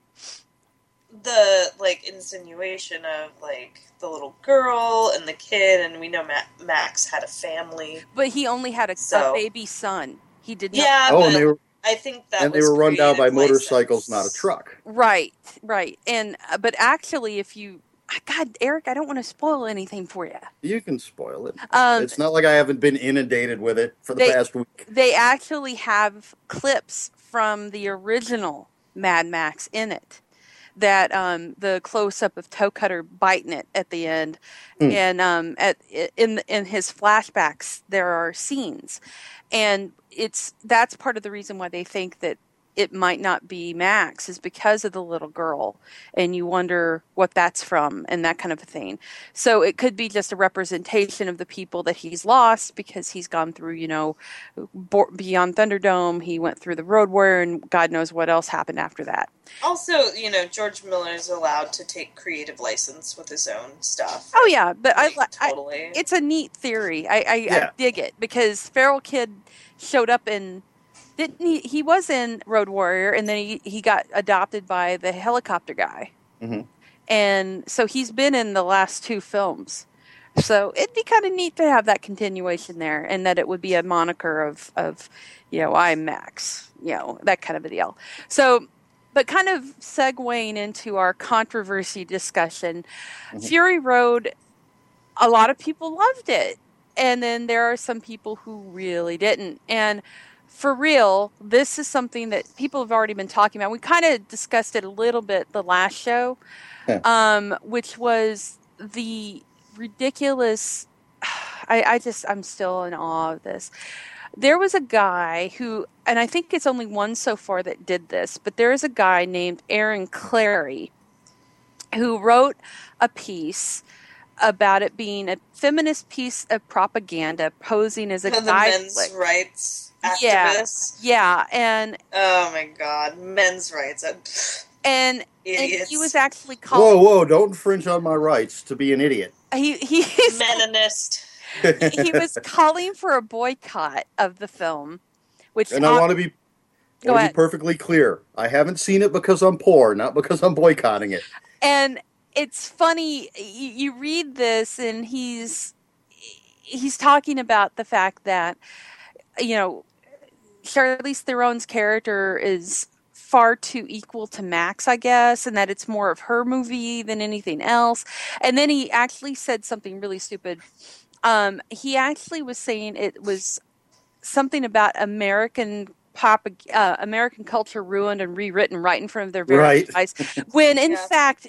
the like insinuation of like the little girl and the kid and we know Ma- max had a family But he only had a, So- a baby son. He did not. yeah oh, but and they were i think that and they were run down by creative motorcycles, not a truck. Right, right. And uh, but actually, if you, God, Eric, I don't want to spoil anything for you. You can spoil it. Um, it's not like I haven't been inundated with it for the They- past week. they actually have clips from the original Mad Max in it. That um, the close up of Toe Cutter biting it at the end, Hmm. and um, at in in his flashbacks there are scenes, and it's that's part of the reason why they think that it might not be Max is because of the little girl, and you wonder what that's from and that kind of a thing. So it could be just a representation of the people that he's lost because he's gone through, you know, beyond Thunderdome. He went through the Road Warrior, and God knows what else happened after that. also you know george miller is allowed to take creative license with his own stuff Oh yeah, but I, Like, I totally it's a neat theory. I, I, Yeah. I dig it because Feral Kid showed up in didn't he? He was in Road Warrior, and then he he got adopted by the helicopter guy, Mhm. and so he's been in the last two films. So it'd be kind of neat to have that continuation there, and that it would be a moniker of of you know I'm Max, you know that kind of a deal. So. But kind of segueing into our controversy discussion, Fury Road a lot of people loved it and then there are some people who really didn't and for real this is something that people have already been talking about we kind of discussed it a little bit the last show Yeah. um, which was the ridiculous I, I just i'm still in awe of this There was a guy who, and I think it's only one so far that did this, but there is a guy named Aaron Clarey who wrote a piece about it being a feminist piece of propaganda posing as a the guy men's like- rights Yeah. Activists. yeah and Oh my god, men's rights. Pfft, and and he was actually Whoa, calling whoa! Don't infringe on my rights to be an idiot. he he's Meninist. he was calling for a boycott of the film which And I want to be, Go to ahead. be perfectly clear. I haven't seen it because I'm poor, not because I'm boycotting it. and it's funny you, you read this and he's he's talking about the fact that you know Charlize Theron's character is far too equal to Max, I guess, and that it's more of her movie than anything else. And then he actually said something really stupid. Um, he actually was saying it was something about American pop, uh, American culture ruined and rewritten right in front of their very Right. eyes. When in Yeah. fact,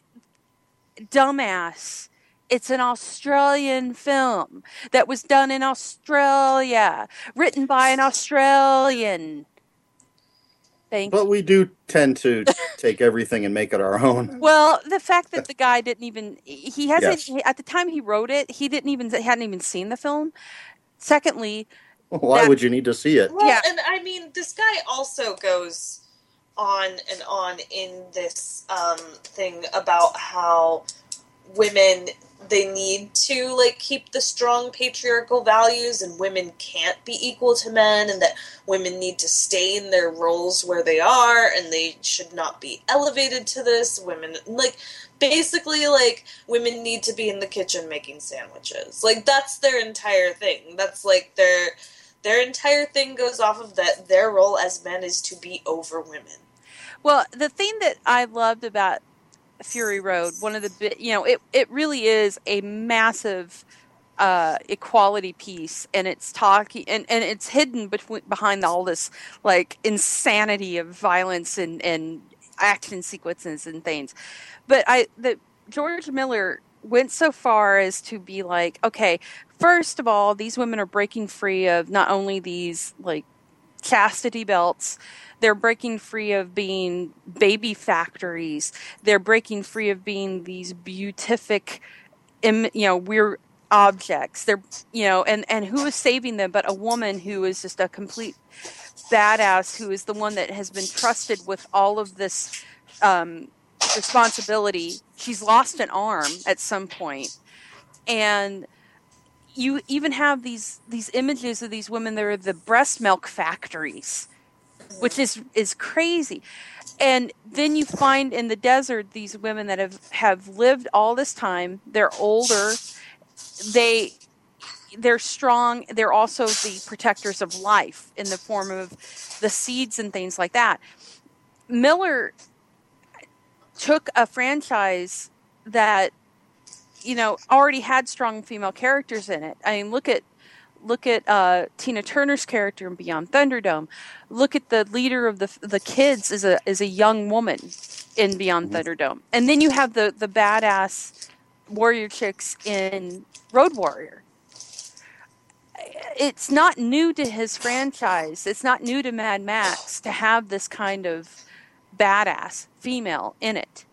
dumbass, it's an Australian film that was done in Australia, written by an Australian. Thank But we do tend to take everything and make it our own. well, the fact that the guy didn't even he hasn't Yes. at the time he wrote it, he didn't even he hadn't even seen the film. Secondly, Why That- would you need to see it? Well, Yeah. and I mean, this guy also goes on and on in this um, thing about how women they need to like keep the strong patriarchal values and women can't be equal to men and that women need to stay in their roles where they are and they should not be elevated to this. Women like basically like women need to be in the kitchen making sandwiches. Like that's their entire thing. That's like their their entire thing goes off of that their role as men is to be over women. Well, the thing that I loved about Fury Road, one of the you know, it it really is a massive uh, equality piece, and it's talking and, and it's hidden between behind all this like insanity of violence and and action sequences and things. But I the George Miller went so far as to be like, okay, first of all, these women are breaking free of not only these like chastity belts. They're breaking free of being baby factories. They're breaking free of being these beatific you know weird objects. They're you know and and who is saving them but a woman who is just a complete badass who is the one that has been trusted with all of this um, responsibility. She's lost an arm at some point. And you even have these these images of these women that are the breast milk factories which is is crazy. And then you find in the desert these women that have have lived all this time. They're older. They they're strong. They're also the protectors of life in the form of the seeds and things like that. Miller took a franchise that you know already had strong female characters in it i mean look at look at uh, Tina Turner's character in Beyond Thunderdome. Look at the leader of the the kids is a is a young woman in Beyond Thunderdome, and then you have the the badass warrior chicks in Road Warrior. It's not new to his franchise. It's not new to Mad Max to have this kind of badass female in it,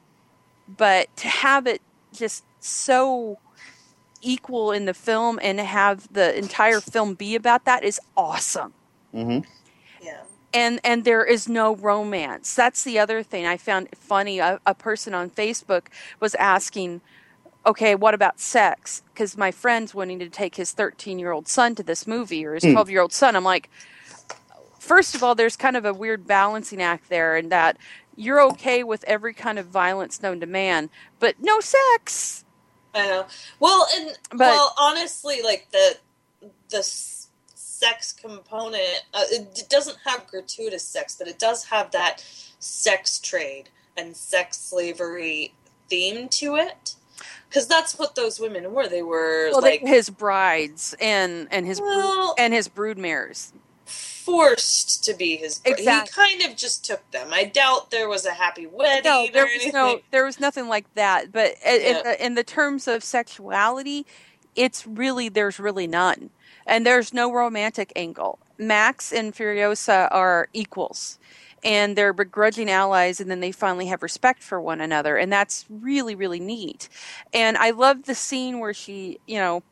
but to have it just so equal in the film and have the entire film be about that is awesome. Hmm Yeah. and and there is no romance. That's the other thing i found funny. A, a person on facebook was asking okay what about sex? Because my friend's wanting to take his 13 year old son to this movie or his Hmm. 12 year old son. I'm like first of all there's kind of a weird balancing act there in that you're okay with every kind of violence known to man but no sex I know. Well, and But- well, honestly, like the the sex component, uh, it doesn't have gratuitous sex, but it does have that sex trade and sex slavery theme to it. Because that's what those women were. They were well, like they, his brides and and his brood, Well- and his broodmares. Forced to be his. Exactly. He kind of just took them. I doubt there was a happy wedding No, there or was anything. no, there was nothing like that. But i- in, Yeah. in the terms of sexuality, it's really there's really none, and there's no romantic angle. Max and Furiosa are equals and they're begrudging allies and then they finally have respect for one another and that's really really neat and i love the scene where she you know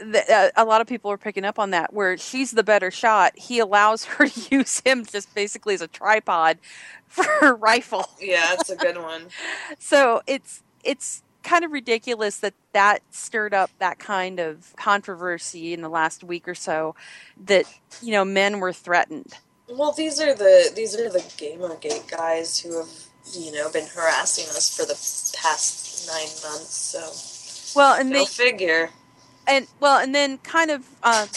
Uh, a lot of people are picking up on that where she's the better shot he allows her to use him just basically as a tripod for her rifle Yeah, it's a good one. so it's it's kind of ridiculous that that stirred up that kind of controversy in the last week or so that you know men were threatened Well, these are the these are the GamerGate guys who have you know been harassing us for the past nine months. So well and go they figure. And well and then kind of um,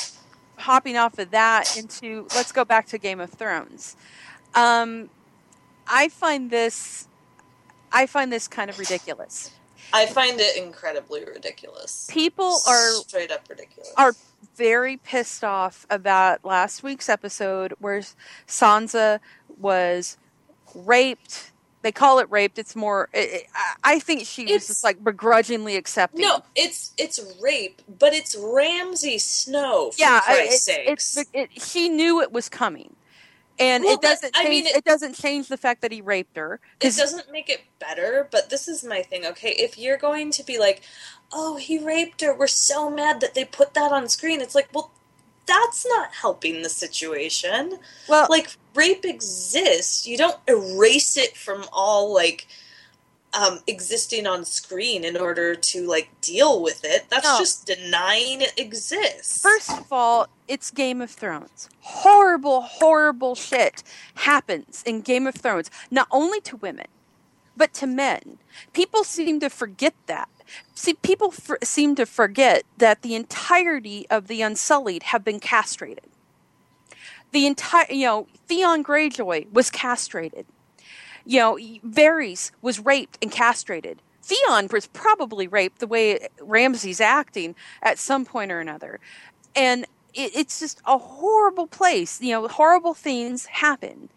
hopping off of that into let's go back to game of thrones um, i find this i find this kind of ridiculous I find it incredibly ridiculous. people are straight up ridiculous. are very pissed off about last week's episode where sansa was raped they call it raped it's more i I- i think she was just like begrudgingly accepting no, it's it's rape, but it's Ramsay Snow. For yeah, Christ's it's, it's it, she knew it was coming, and Well, it doesn't but, I mean, it, it- doesn't change the fact that he raped her. It doesn't make it better, but this is my thing, okay? If you're going to be like, oh, he raped her, we're so mad that they put that on screen, it's like, well, that's not helping the situation. well, Like, rape exists. You don't erase it from all, like, um, existing on screen in order to, like, deal with it. That's No. just denying it exists. first of all, it's Game of Thrones. Horrible, horrible shit happens in Game of Thrones, not only to women, but to men. People seem to forget that. See, people seem to forget that the entirety of the Unsullied have been castrated. The entire, you know, Theon Greyjoy was castrated. You know, Varys was raped and castrated. Theon was probably raped the way Ramsay's acting at some point or another. And it, it's just a horrible place. You know, horrible things happen.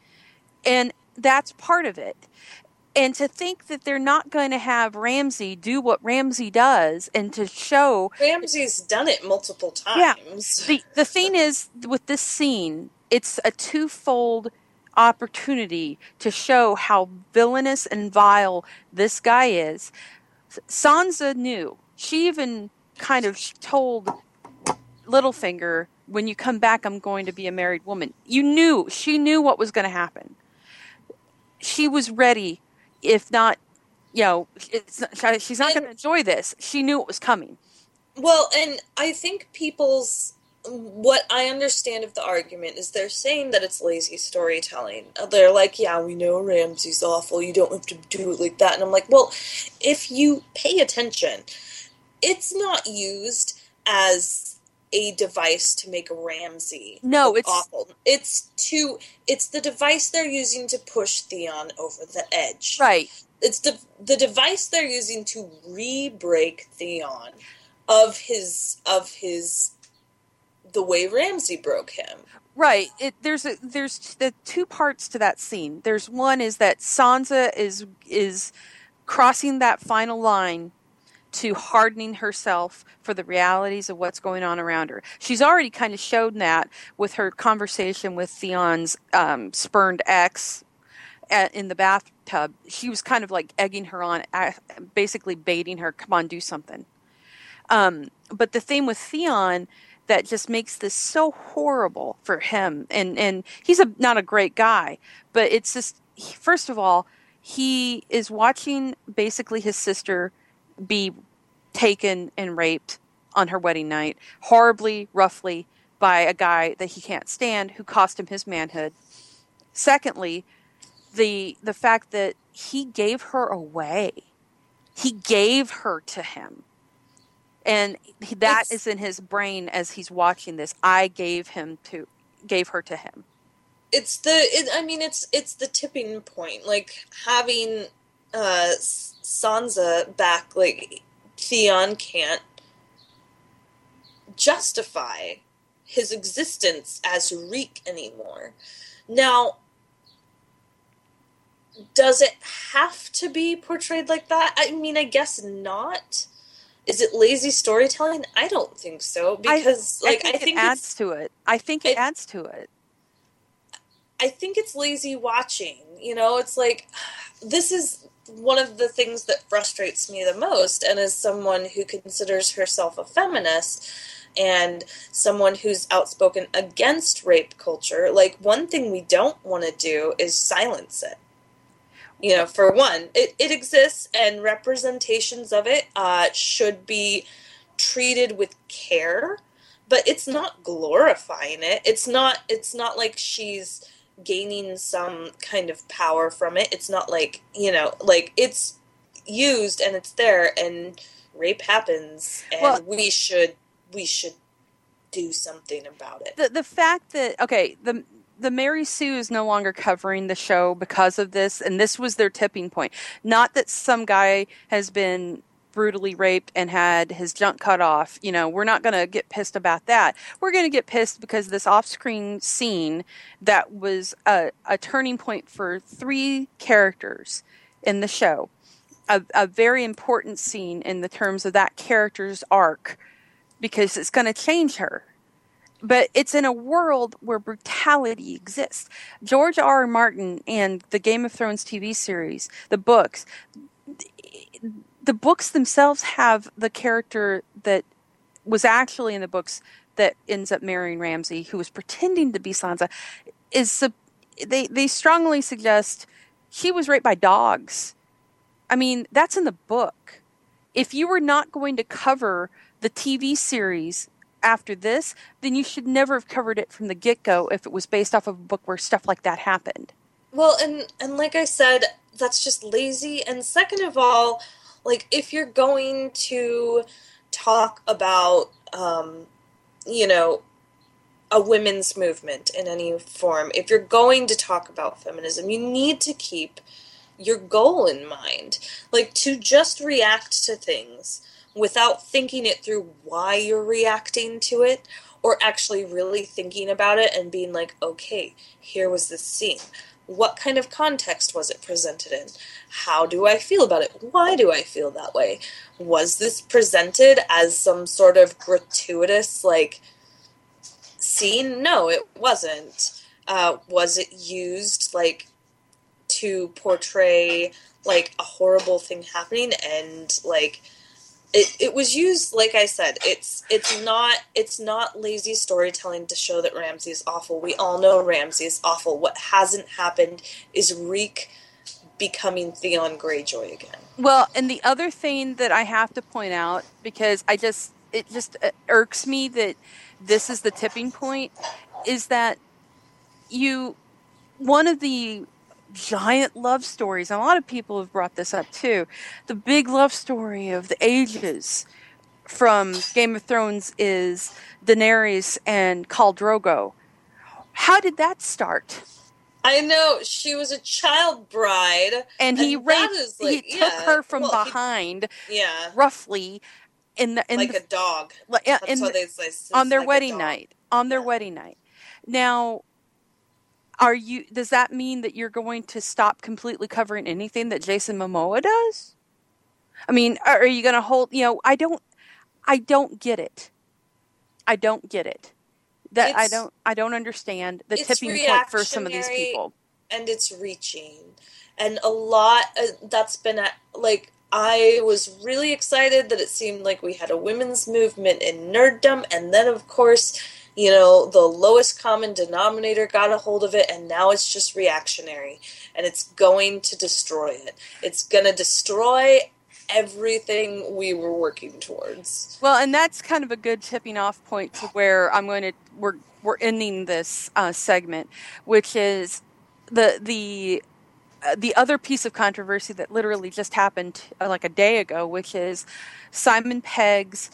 And that's part of it. And to think that they're not going to have Ramsay do what Ramsay does and to show Ramsay's done it multiple Yeah. times. the the thing is with this scene, it's a twofold opportunity to show how villainous and vile this guy is. Sansa knew. She even kind of told Littlefinger, "When you come back, I'm going to be a married woman." You knew. She knew what was going to happen. She was ready, if not. You know, it's, she's not going to enjoy this. She knew it was coming. Well, and I think people's what I understand of the argument is they're saying that it's lazy storytelling. They're like, yeah, we know Ramsay's awful. You don't have to do it like that. And I'm like, well, if you pay attention, it's not used as a device to make Ramsay No, it's- awful. It's too. it's the device they're using to push Theon over the edge. Right. It's the the device they're using to re-break Theon of his of his the way Ramsay broke him. Right. It, there's a, there's the two parts to that scene. There's one is that Sansa is is crossing that final line to hardening herself for the realities of what's going on around her. She's already kind of shown that with her conversation with Theon's um, spurned ex at, in the bathtub. She was kind of like egging her on, basically baiting her, "Come on, do something." Um, but the thing with Theon that just makes this so horrible for him, and and he's a not a great guy, but it's just first of all, he is watching basically his sister be taken and raped on her wedding night, horribly, roughly by a guy that he can't stand who cost him his manhood. Secondly, the the fact that he gave her away. He gave her to him. And that It's- is in his brain as he's watching this. I gave him to gave her to him. It's the it, I mean it's it's the tipping point like having uh Sansa back like Theon can't justify his existence as Reek anymore. Now does it have to be portrayed like that? I mean, I guess not. is it lazy storytelling? I don't think so because I, like I think, I think it adds to it. I think it it- adds to it. I think it's lazy watching. You know, it's like this is one of the things that frustrates me the most. And as someone who considers herself a feminist and someone who's outspoken against rape culture, like one thing we don't want to do is silence it. You know, for one, it, it exists and representations of it uh, should be treated with care but it's not glorifying it it's not it's not like she's gaining some kind of power from it it's not like you know like it's used and it's there and rape happens and Well- we should we should do something about it the the fact that okay the the Mary Sue is no longer covering the show because of this, and this was their tipping point. Not that some guy has been brutally raped and had his junk cut off. You know, we're not going to get pissed about that. We're going to get pissed because this off-screen scene that was a, a turning point for three characters in the show, a, a very important scene in the terms of that character's arc, because it's going to change her but it's in a world where brutality exists. George R. R. Martin and the Game of Thrones TV series, the books, the books themselves have the character that was actually in the books that ends up marrying Ramsay, who was pretending to be Sansa, is they they strongly suggest she was raped by dogs. I mean, that's in the book. If you were not going to cover the TV series after this, then you should never have covered it from the get go if it was based off of a book where stuff like that happened. Well, and and like I said, that's just lazy. And second of all, like if you're going to talk about, um, you know, a women's movement in any form, if you're going to talk about feminism, you need to keep your goal in mind. Like to just react to things without thinking it through why you're reacting to it or actually really thinking about it and being like, okay, here was this scene. What kind of context was it presented in? How do I feel about it? Why do I feel that way? Was this presented as some sort of gratuitous, like, scene? No, it wasn't. Uh, was it used, like, to portray, like, a horrible thing happening and, like, it, it was used like I said it's it's not it's not lazy storytelling to show that Ramsay is awful. We all know Ramsay is awful. What hasn't happened is Reek becoming Theon Greyjoy again. Well, and the other thing that I have to point out because I just it just uh, irks me that this is the tipping point is that you one of the giant love stories and a lot of people have brought this up too the big love story of the ages from Game of Thrones is Daenerys and Khal Drogo how did that start I know she was a child bride, and he And raped like, he yeah, took her from well, he- behind yeah, roughly in the in like the, a dog. like, yeah, That's in what they say. on their like wedding night on their Yeah. wedding night now are you does that mean that you're going to stop completely covering anything that jason momoa does? I mean are, are you going to hold you know i don't i don't get it. I don't get it. That i don't i don't understand the tipping point for some of these people. and it's reaching. And a lot uh, that's been at, like i was really excited that it seemed like we had a women's movement in nerddom. And then of course you know the lowest common denominator got a hold of it and now it's just reactionary and it's going to destroy it. It's going to destroy everything we were working towards. Well, and that's kind of a good tipping off point to where I'm going to we're we're ending this uh, segment, which is the the uh, the other piece of controversy that literally just happened uh, like a day ago, which is Simon Pegg's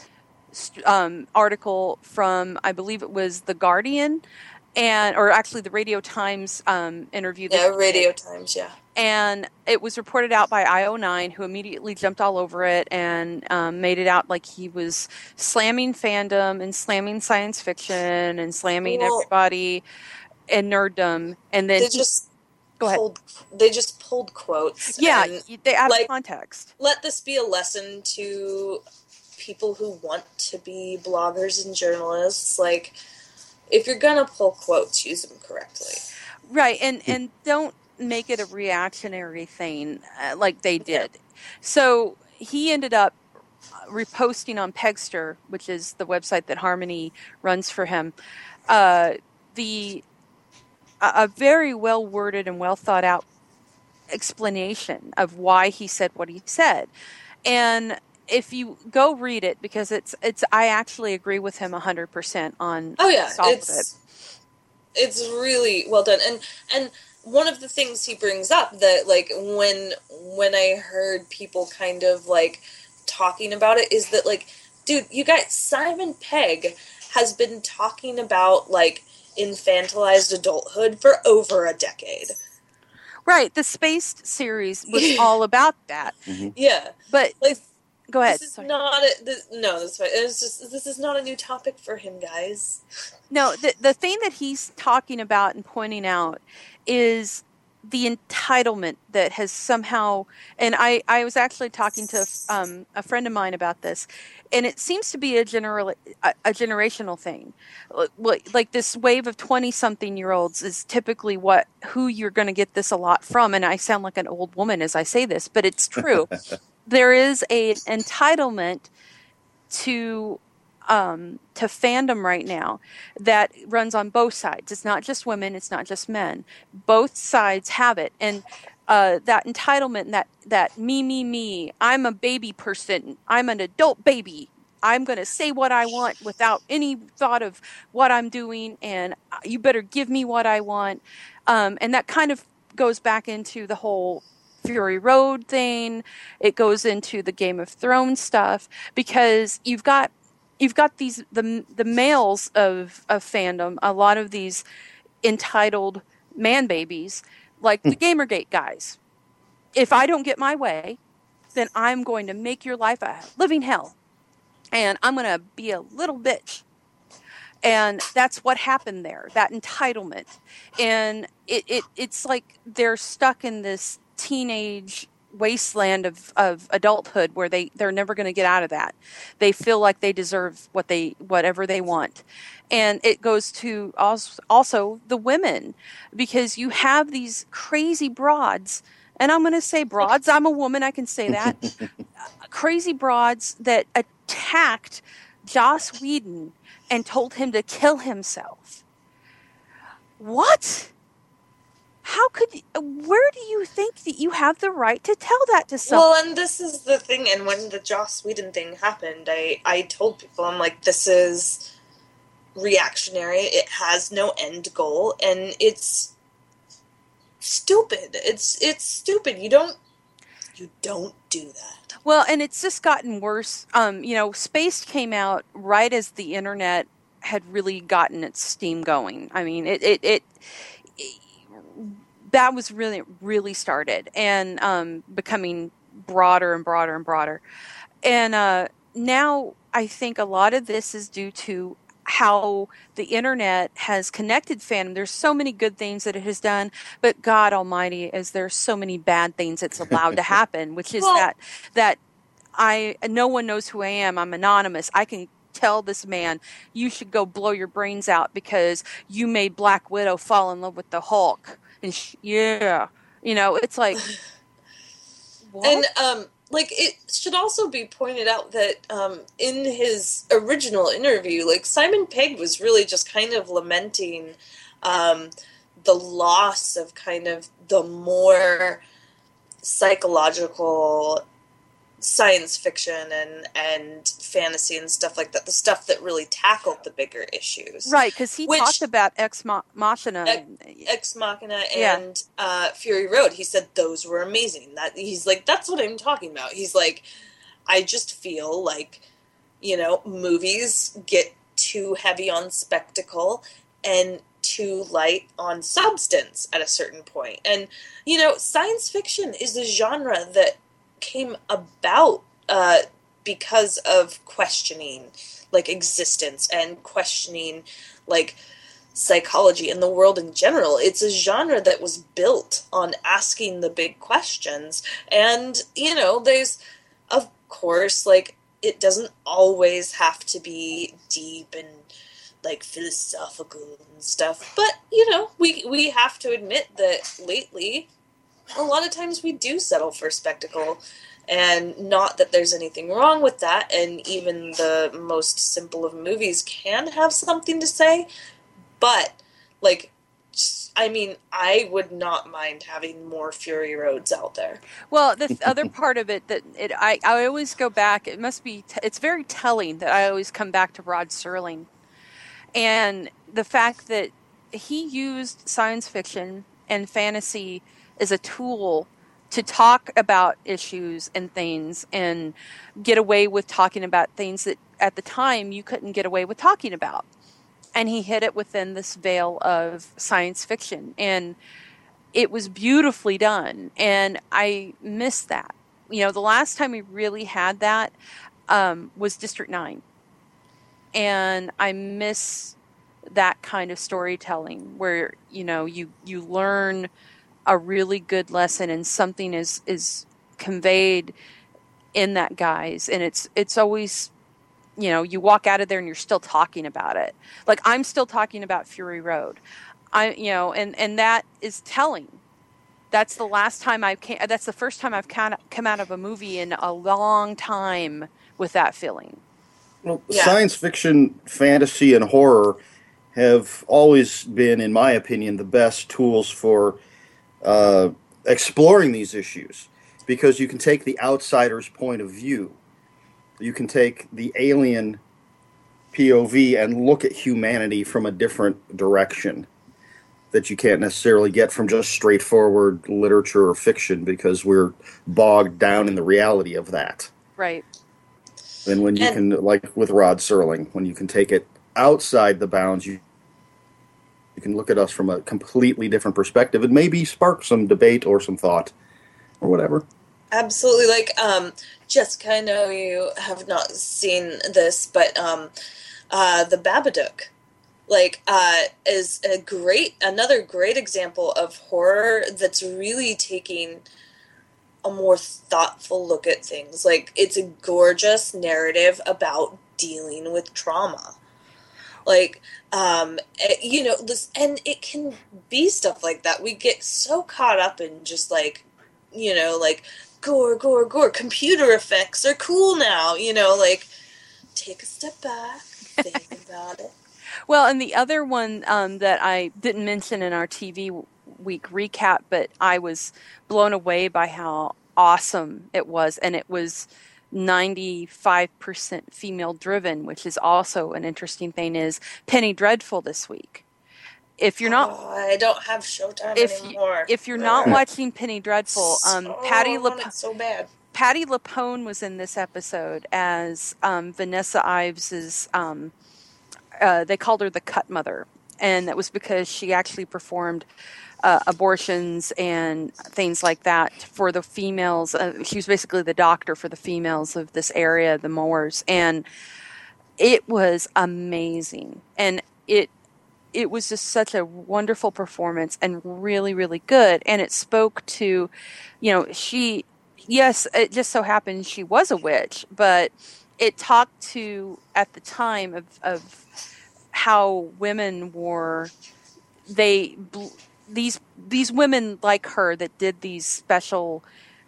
um, article from I believe it was the Guardian, and or actually the Radio Times um, interview. yeah he did radio times yeah and it was reported out by IO9, who immediately jumped all over it and um, made it out like he was slamming fandom and slamming science fiction and slamming Well- everybody and nerddom. And then they just go ahead. pulled they just pulled quotes yeah, they of like- context. let this be a lesson to people who want to be bloggers and journalists. Like, if you're gonna pull quotes, use them correctly. Right, and and don't make it a reactionary thing uh, like they did. So he ended up reposting on Pegster, which is the website that Harmony runs for him, uh, the a, a very well worded and well thought out explanation of why he said what he said, and if you go read it because it's it's I actually agree with him hundred percent on Oh yeah, it's it. it's really well done, and and one of the things he brings up that like when when I heard people kind of like talking about it is that like, dude, you guys, Simon Pegg has been talking about like infantilized adulthood for over a decade. Right, the Spaced series was all about that. Mm-hmm. Yeah, But like go ahead. this is sorry. not a this, no. This it's just this is not a new topic for him, guys. No, the the thing that he's talking about and pointing out is the entitlement that has somehow and I, I was actually talking to um, a friend of mine about this and it seems to be a general a, a generational thing like, like this wave of 20 something year olds is typically what who you're going to get this a lot from and I sound like an old woman as I say this but it's true there is a entitlement to um, to fandom right now that runs on both sides. It's not just women. It's not just men. Both sides have it, and uh, that entitlement, that that me, me, me. I'm a baby person. I'm an adult baby. I'm going to say what I want without any thought of what I'm doing, and uh, you better give me what I want. Um, and that kind of goes back into the whole Fury Road thing. It goes into the Game of Thrones stuff because you've got you've got these the the males of of fandom. A lot of these entitled man babies, like the hmm. GamerGate guys. If I don't get my way, then I'm going to make your life a living hell, and I'm going to be a little bitch. And that's what happened there. That entitlement, and it, it it's like they're stuck in this teenage wasteland of, of adulthood where they they're never going to get out of that. They feel like they deserve what they whatever they want. And it goes to also, also the women because you have these crazy broads and i'm going to say broads i'm a woman i can say that crazy broads that attacked joss whedon and told him to kill himself. What how could where do you think that you have the right to tell that to someone Well, and this is the thing. And when the Joss Whedon thing happened, I I told people I'm like, this is reactionary. It has no end goal, and it's stupid. It's it's stupid. You don't you don't do that. Well, and it's just gotten worse. Um, you know, Spaced came out right as the internet had really gotten its steam going. I mean, it it, it, it that was really really started and um, becoming broader and broader and broader. And uh, now I think a lot of this is due to how the internet has connected fandom. There's so many good things that it has done, but God Almighty, is there so many bad things it's allowed to happen, which is Well- that that I no one knows who I am. I'm anonymous. I can tell this man you should go blow your brains out because you made Black Widow fall in love with the Hulk. And sh- yeah, you know, it's like what? And um, like it should also be pointed out that um, in his original interview, like Simon Pegg was really just kind of lamenting um, the loss of kind of the more psychological science fiction and and fantasy and stuff like that the stuff that really tackled the bigger issues right because he which- talked about Ex Machina. Ex Machina Yeah. and uh, Fury Road. He said those were amazing. That he's like, that's what I'm talking about. He's like, I just feel like, you know, movies get too heavy on spectacle and too light on substance at a certain point. And you know, science fiction is a genre that came about uh, because of questioning like existence and questioning like psychology and the world in general. It's a genre that was built on asking the big questions. And, you know, there's, of course, like, it doesn't always have to be deep and like philosophical and stuff. But you know, we we have to admit that lately, a lot of times we do settle for spectacle, and not that there's anything wrong with that. And even the most simple of movies can have something to say, but like. I mean, I would not mind having more Fury Roads out there. Well, the other part of it that it, I, I always go back. It must be. T- it's very telling that I always come back to Rod Serling and the fact that he used science fiction and fantasy as a tool to talk about issues and things and get away with talking about things that at the time you couldn't get away with talking about. And he hid it within this veil of science fiction. And it was beautifully done. And I miss that. You know, the last time we really had that um, was District 9 and I miss that kind of storytelling where you know you you learn a really good lesson and something is is conveyed in that guise. And it's it's always you know you walk out of there and you're still talking about it. Like i'm still talking about fury road. I you know and and that is telling. That's the last time i came that's the first time i've come out of a movie in a long time with that feeling. Well, yeah. science fiction, fantasy, and horror have always been, in my opinion, the best tools for uh, exploring these issues because you can take the outsider's point of view. You can take the alien POV and look at humanity from a different direction that you can't necessarily get from just straightforward literature or fiction because we're bogged down in the reality of that. Right. And when you and, can, like with Rod Serling, when you can take it outside the bounds, you you can look at us from a completely different perspective and maybe spark some debate or some thought or whatever. Absolutely. Like, um, Jessica, I know you have not seen this, but um, uh, the Babadook, like, uh, is a great, another great example of horror that's really taking a more thoughtful look at things. Like it's a gorgeous narrative about dealing with trauma. Like um eh, you know this and it can be stuff like that. We get so caught up in just like you know like gore gore gore computer effects are cool now, you know, like take a step back, think about it. Well, and the other one um, that I didn't mention in our TV week recap, but I was blown away by how awesome it was. And it was 95% female driven, which is also an interesting thing, is Penny Dreadful this week. If you're not, oh, I don't have Showtime if anymore. You, if you're not watching Penny Dreadful, um, oh, Patti LuPone, so bad. Patti LuPone was in this episode as um, Vanessa Ives's. Um, uh, they called her the Cut Mother, and that was because she actually performed uh, abortions and things like that for the females. Uh, she was basically the doctor for the females of this area, the Moors, and it was amazing. And it it was just such a wonderful performance and really really good. And it spoke to, you know, she. Yes, it just so happened she was a witch, but it talked to at the time of, of how women were they these these women like her that did these special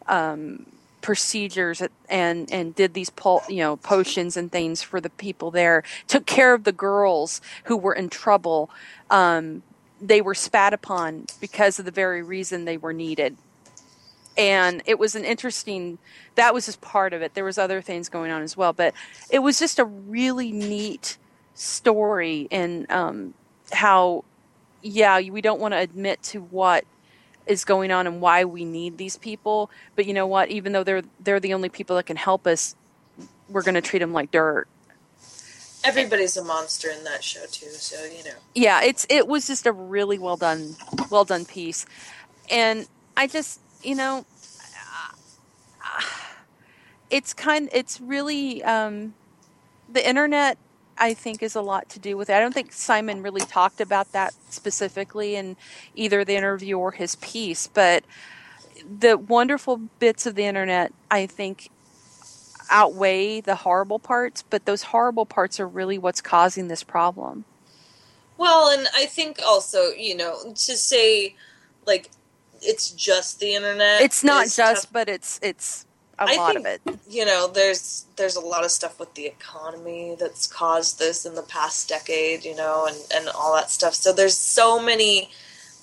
um, procedures and and did these po- you know potions and things for the people there took care of the girls who were in trouble um, they were spat upon because of the very reason they were needed. And it was an interesting that was just part of it. There was other things going on as well but it was just a really neat story and um, how yeah, we don't want to admit to what is going on and why we need these people. But you know what? Even though they're they're the only people that can help us, we're going to treat them like dirt. Everybody's a monster in that show too, so you know. Yeah, it's it was just a really well done, well done piece, and I just you know, it's kind it's really um, the internet I think is a lot to do with it. I don't think Simon really talked about that specifically in either the interview or his piece, but the wonderful bits of the internet, I think, outweigh the horrible parts, but those horrible parts are really what's causing this problem. Well, and I think also, you know, to say like it's just the internet. It's not just, tough. but it's it's a I lot think- of it. you know, there's there's a lot of stuff with the economy that's caused this in the past decade, you know, and and all that stuff. So there's so many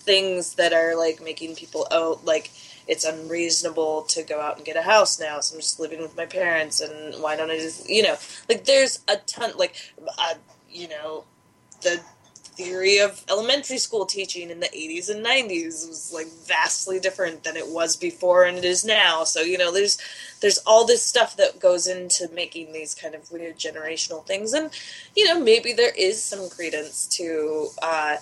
things that are like making people oh like it's unreasonable to go out and get a house now so i'm just living with my parents and why don't i just you know like there's a ton like uh, you know the theory of elementary school teaching in the 80s and 90s was like vastly different than it was before and it is now. So you know there's there's all this stuff that goes into making these kind of weird generational things. And you know maybe there is some credence to uh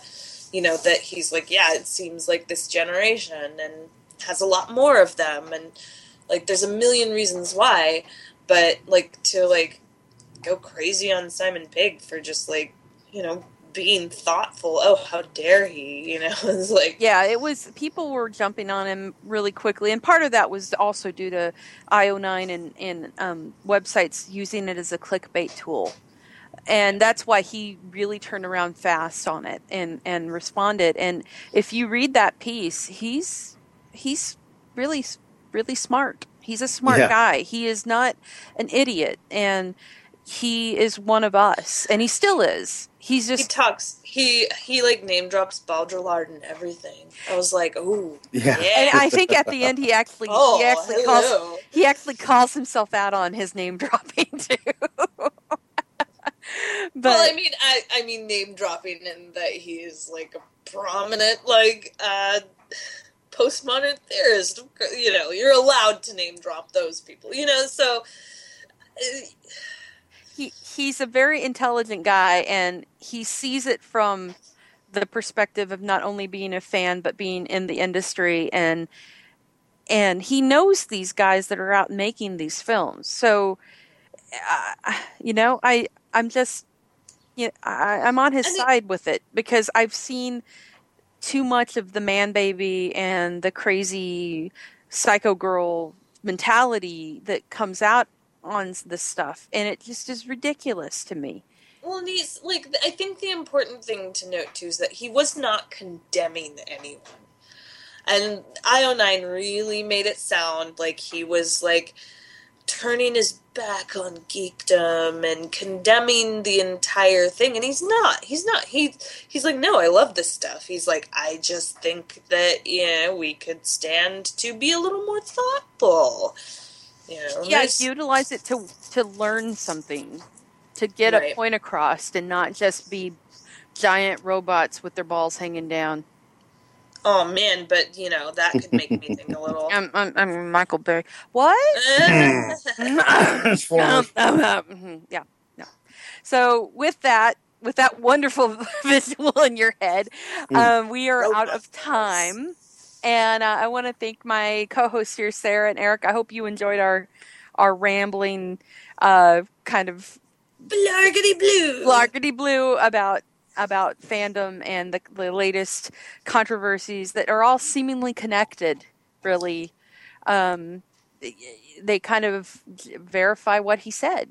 you know that he's like yeah it seems like this generation and has a lot more of them. And like there's a million reasons why but like to like go crazy on Simon Pegg for just like you know being thoughtful oh how dare he you know it's like Yeah, it was people were jumping on him really quickly, and part of that was also due to IO9 and and um, websites using it as a clickbait tool, and that's why he really turned around fast on it and and responded. And if you read that piece, he's he's really really smart. He's a smart Yeah. guy. He is not an idiot, and he is one of us, and he still is. He's just he talks he he like name drops Baudrillard and everything i was like ooh Yeah. yeah and I think at the end he actually oh he actually calls he actually calls himself out on his name dropping too. but well, I mean, I, I mean, name dropping in that he is like a prominent, like, uh, postmodern theorist. You know, you're allowed to name drop those people. You know, so uh, he he's a very intelligent guy and he sees it from the perspective of not only being a fan but being in the industry and and he knows these guys that are out making these films. So uh, you know, I I'm just you know, I, I'm on his And it- side with it because I've seen too much of the man baby and the crazy psycho girl mentality that comes out on the stuff and it just is ridiculous to me. Well, and he's like, I think the important thing to note too is that he was not condemning anyone. And IO9 really made it sound like he was like turning his back on geekdom and condemning the entire thing and he's not. He's not. He he's like no i love this stuff. He's like i just think that yeah we could stand to be a little more thoughtful you know yeah there's- utilize it to to learn something to get Right. a point across and not just be giant robots with their balls hanging down. Oh man but you know that could make me think a little. I'm, I'm, I'm michael berry what? Um, um, um, yeah, no. So with that, with that wonderful visual in your head, um, we are out of Robots. time, and uh, I want to thank my co-hosts here, Sarah and Eric. I hope you enjoyed our our rambling, uh, kind of blargity blue largety blue about about fandom and the, the latest controversies that are all seemingly connected. Really, um, they kind of verify what he said.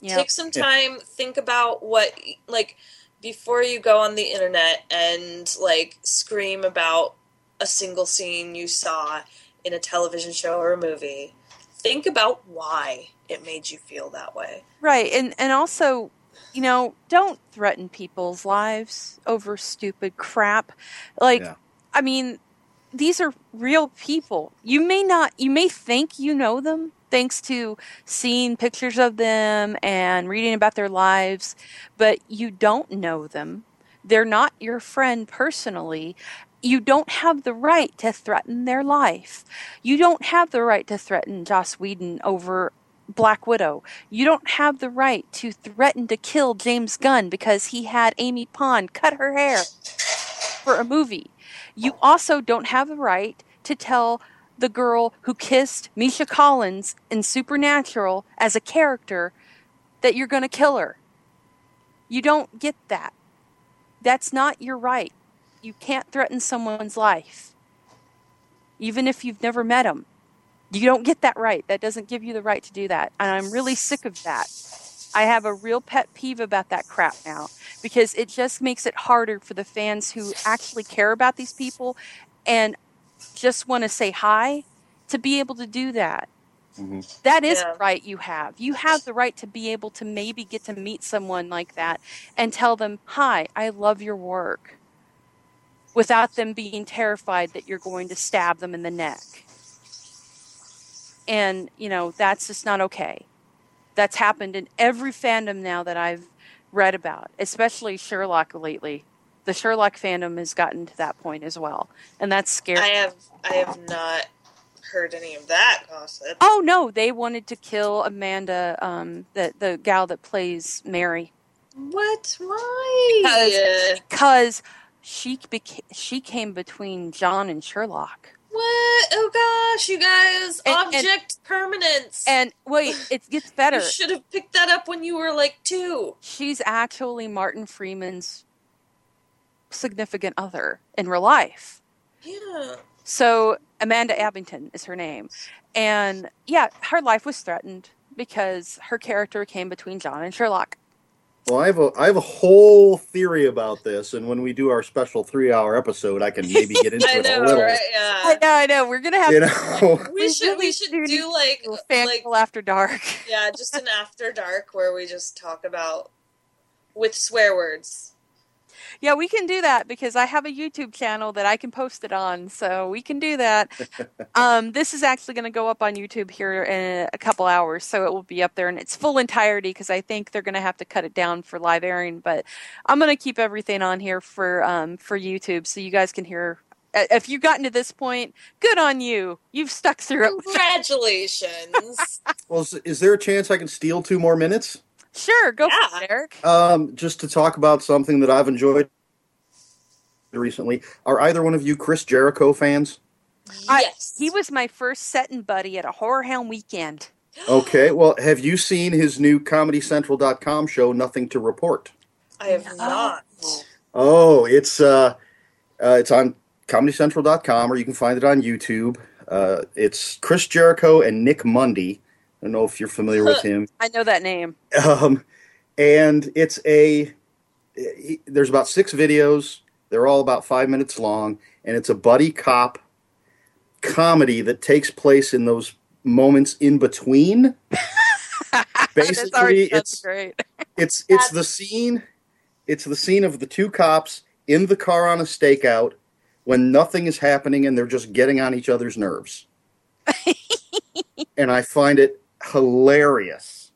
Yep. Take some time think about what like before you go on the internet and like scream about a single scene you saw in a television show or a movie think about why it made you feel that way right, and and also, you know, don't threaten people's lives over stupid crap. Like, Yeah. I mean, these are real people. You may not, you may think you know them thanks to seeing pictures of them and reading about their lives, but you don't know them. They're not your friend personally. You don't have the right to threaten their life. You don't have the right to threaten Joss Whedon over Black Widow. You don't have the right to threaten to kill James Gunn because he had Amy Pond cut her hair for a movie. You also don't have the right to tell the girl who kissed Misha Collins in Supernatural as a character that you're going to kill her. You don't get that. That's not your right. You can't threaten someone's life, even if you've never met them. You don't get that right. That doesn't give you the right to do that. And I'm really sick of that. I have a real pet peeve about that crap now because it just makes it harder for the fans who actually care about these people and just want to say hi to be able to do that. Mm-hmm. That is Yeah. right you have. You have the right to be able to maybe get to meet someone like that and tell them, Hi, I love your work, without them being terrified that you're going to stab them in the neck. And, you know, that's just not okay. That's happened in every fandom now that I've read about, especially Sherlock lately. The Sherlock fandom has gotten to that point as well. And that's scary. I have I have not heard any of that gossip. Oh no, they wanted to kill Amanda, um, the the gal that plays Mary, What? Why? because she beca- she came between John and Sherlock. What? Oh gosh, you guys! And- and- Object permanence. And wait, it gets better. you should have picked that up when you were like two. She's actually Martin Freeman's significant other in real life. Yeah. So Amanda Abbington is her name, and yeah, her life was threatened because her character came between John and Sherlock. Well, I have a I have a whole theory about this, and when we do our special three hour episode, I can maybe get into I it a know, little. right? I Yeah. know, I know. We're gonna have You know, We We should we should do do like fan like after dark. yeah, just an after dark where we just talk about with swear words. Yeah, we can do that because I have a YouTube channel that I can post it on, so we can do that. um, this is actually going to go up on YouTube here in a couple hours, so it will be up there in its full entirety because I think they're going to have to cut it down for live airing. But I'm going to keep everything on here for um, for YouTube, so you guys can hear. uh, If you've gotten to this point, good on you. You've stuck through it. Congratulations. well, is, is there a chance I can steal two more minutes? Sure, go for Yeah. it, Eric. Um, just to talk about something that I've enjoyed recently. Are either one of you Chris Jericho fans? I- yes. He was my first setting buddy at a Horror Hound weekend. Okay, well, have you seen his new ComedyCentral.com show, Nothing to Report? I have not. Oh, it's uh, uh it's on ComedyCentral.com, or you can find it on YouTube. Uh, it's Chris Jericho and Nick Mundy. I don't know if you're familiar with him. I know that name. Um, and it's a he- there's about six videos. They're all about five minutes long, and it's a buddy cop comedy that takes place in those moments in between. Already Basically, it's great. it's it's the scene it's the scene of the two cops in the car on a stakeout when nothing is happening and they're just getting on each other's nerves. and I find it hilarious.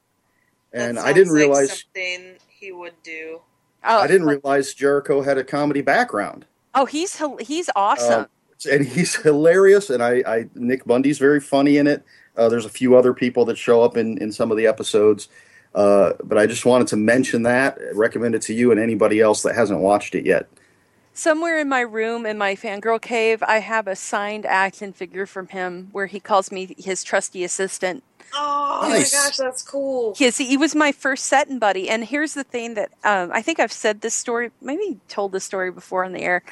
And I didn't like realize something he would do. Oh, I didn't realize Jericho had a comedy background. Oh, he's hil- he's awesome. Um, and he's hilarious and I, I Nick Mundy's very funny in it. Uh, there's a few other people that show up in, in some of the episodes. Uh, but I just wanted to mention that, recommend it to you and anybody else that hasn't watched it yet. Somewhere in my room in my fangirl cave, I have a signed action figure from him where he calls me his trusty assistant. Oh Nice. my gosh, that's cool. Yes, he was my first setting buddy. And here's the thing that um, I think I've said this story, maybe told this story before on the air.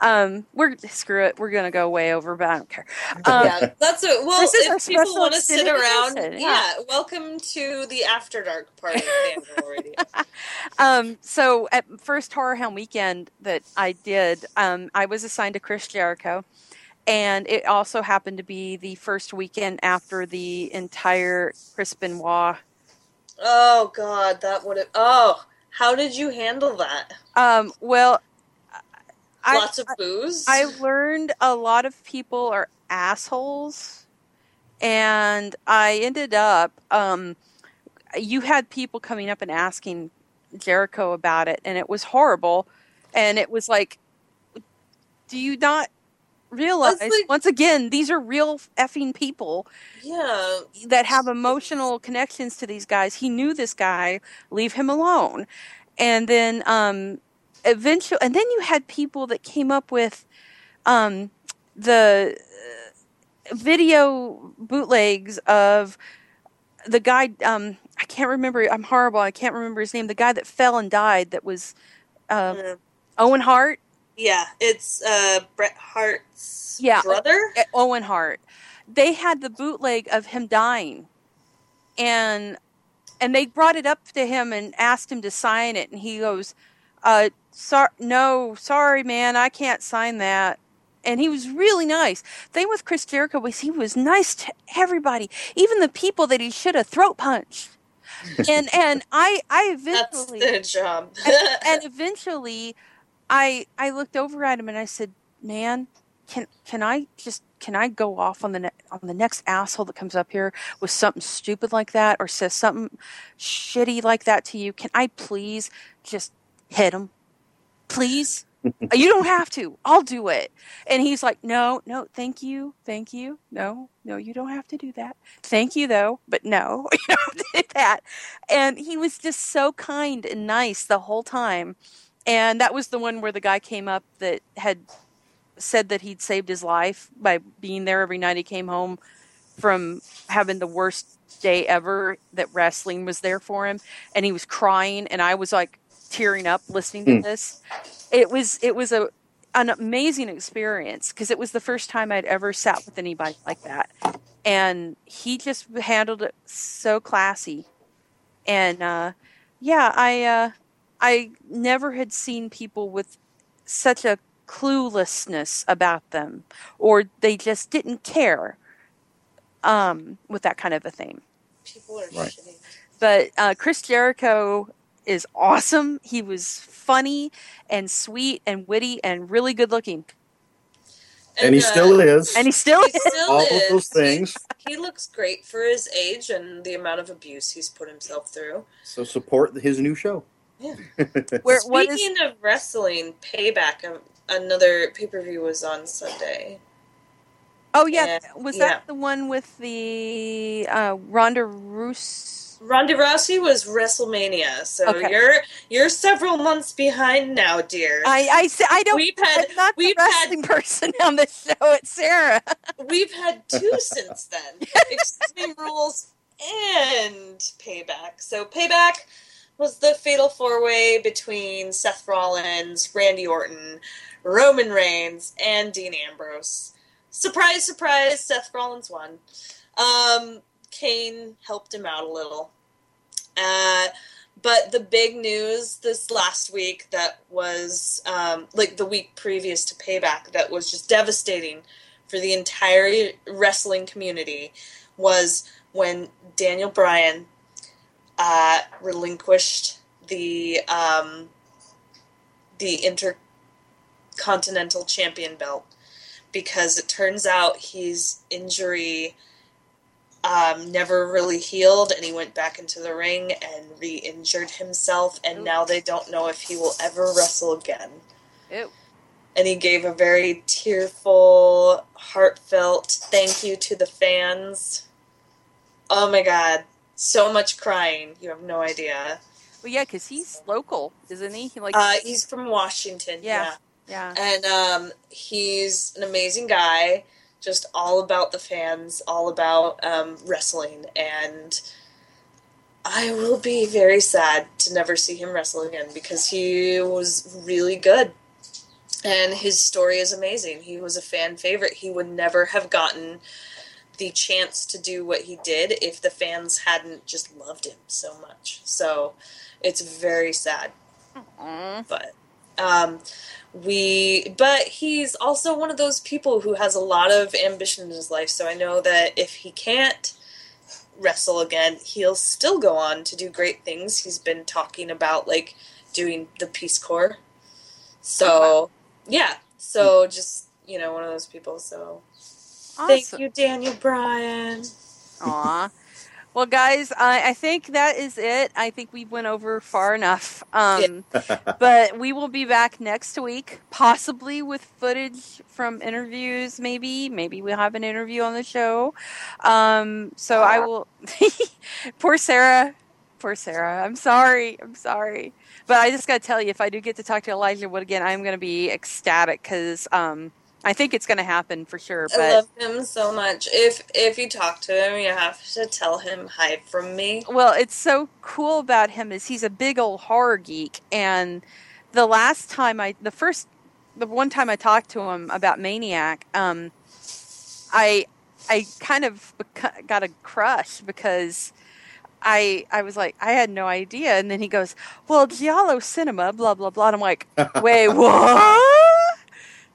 Um, we're screw it, we're gonna go way over, but I don't care. Um, yeah, that's it. Well, this is our if people want to sit around, yeah. yeah. welcome to the After Dark part of Fangirl Radio. Um, so at first Horror Hound weekend that I did, um, I was assigned to Chris Jericho, and it also happened to be the first weekend after the entire Chris Benoit. oh God, that would have. Oh, how did you handle that? Um, well, I, Lots of booze. I learned a lot of people are assholes, and I ended up. Um, you had people coming up and asking Jericho about it, and it was horrible. And it was like, do you not realize? Like- once again, these are real effing people yeah, that have emotional connections to these guys. He knew this guy. Leave him alone. And then um, eventually, and then you had people that came up with um, the uh, video bootlegs of the guy. Um, I can't remember. I'm horrible. I can't remember his name. The guy that fell and died. That was uh, Uh, Owen Hart. Yeah. It's uh, Bret Hart's Yeah. brother. Uh, Owen Hart they had the bootleg of him dying, and and they brought it up to him and asked him to sign it, and he goes, uh, "Sorry, no, sorry, man, I can't sign that." And he was really nice. Thing with Chris Jericho was he was nice to everybody, even the people that he should have throat punched. and and I I eventually That's their job. and, and eventually I I looked over at him and I said, "Man, can can I just can I go off on the ne- on the next asshole that comes up here with something stupid like that or says something shitty like that to you? Can I please just hit him? Please? you don't have to. I'll do it." And he's like, "No, no, thank you. Thank you. No, no, you don't have to do that. Thank you though, but no, you don't do that." And he was just so kind and nice the whole time. And that was the one where the guy came up that had said that he'd saved his life by being there every night he came home from having the worst day ever that wrestling was there for him and he was crying and I was like tearing up listening to Hmm. this. It was it was a an amazing experience because it was the first time I'd ever sat with anybody like that. And he just handled it so classy. And uh yeah, I uh I never had seen people with such a cluelessness about them or they just didn't care um with that kind of a thing. People are Right. shitty. But uh, Chris Jericho is awesome. He was funny and sweet and witty and really good looking. And he uh, still is. And he still He still all is. of those things. He looks great for his age and the amount of abuse he's put himself through. So support his new show. Yeah. Where what is Speaking of wrestling, Payback, um, another pay per view was on Sunday. Oh yeah, and- was yeah. that the one with the uh, Ronda Rousey? Ronda Rousey was WrestleMania, so Okay. you're you're several months behind now, dear. I I I don't. We've had- I'm not the we've had- wrestling person on the show. It's Sarah. We've had two since then Extreme Rules and Payback. So, Payback was the fatal four way between Seth Rollins, Randy Orton, Roman Reigns, and Dean Ambrose. Surprise, surprise, Seth Rollins won. Um, Kane helped him out a little. Uh, but the big news this last week that was um, like the week previous to Payback that was just devastating for the entire wrestling community was when Daniel Bryan uh, relinquished the um, the intercontinental champion belt because it turns out his injury um, never really healed and he went back into the ring and re-injured himself and Ooh. now they don't know if he will ever wrestle again Ew. and he gave a very tearful, heartfelt thank you to the fans. Oh my god, so much crying. You have no idea. Well, yeah, because he's local, isn't he? He like Uh, he's from Washington. Yeah. Yeah. yeah. And um, he's an amazing guy, just all about the fans, all about um, wrestling. And I will be very sad to never see him wrestle again because he was really good. And his story is amazing. He was a fan favorite. He would never have gotten the chance to do what he did if the fans hadn't just loved him so much. So it's very sad. Aw. but um, we but he's also one of those people who has a lot of ambition in his life so i know that if he can't wrestle again he'll still go on to do great things. He's been talking about like doing the peace corps. So yeah. So just you know one of those people so thank you daniel bryan Aw. Well, guys, I, I think that is it. I think we went over far enough. Um, but we will be back next week, possibly with footage from interviews. Maybe, maybe we'll have an interview on the show. Um, so I will. poor Sarah. Poor Sarah. I'm sorry. I'm sorry. But I just got to tell you, if I do get to talk to Elijah Wood again, I'm going to be ecstatic because um, I think it's going to happen for sure. But i love him so much if if you talk to him you have to tell him hi from me Well, it's so cool about him is he's a big old horror geek, and the last time I, the first, the one time I talked to him about Maniac, um, I I kind of got a crush because I I was like I had no idea, and then he goes, "Well, Giallo Cinema, blah blah blah." And I'm like, "Wait, what?"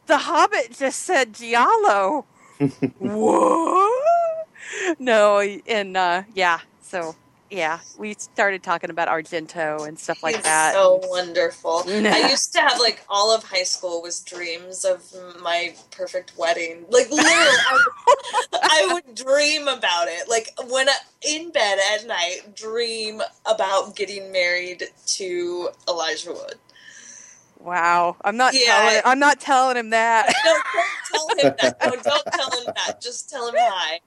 The Hobbit just said Giallo. what? No, and uh, yeah, so yeah, we started talking about Argento and stuff like that. so wonderful. I used to have like all of high school was dreams of my perfect wedding. Like literally, I would, I would dream about it. Like when I, in bed at night, dream about getting married to Elijah Wood. Wow, I'm not Yeah. telling I'm not telling him that. No, don't tell him that. No, don't tell him that. Just tell him hi.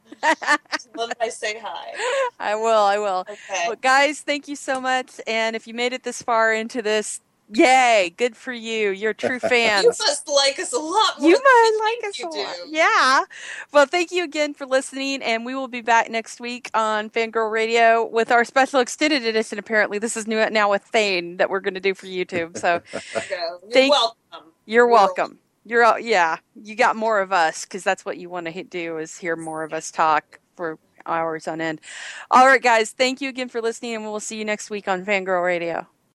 Tell him I say hi. I will, I will. Okay. But guys, thank you so much. And if you made it this far into this, yay, good for you. You're true fans. You must like us a lot more. You than might like us a lot. Yeah. Well, thank you again for listening, and we will be back next week on Fangirl Radio with our special extended edition. Apparently, this is new now with Thane that we're going to do for YouTube. So you you're Thank- welcome. you're You're welcome. You're all, yeah. You got more of us because that's what you want to do is hear more of us talk for hours on end. All right, guys. Thank you again for listening, and we'll see you next week on Fangirl Radio.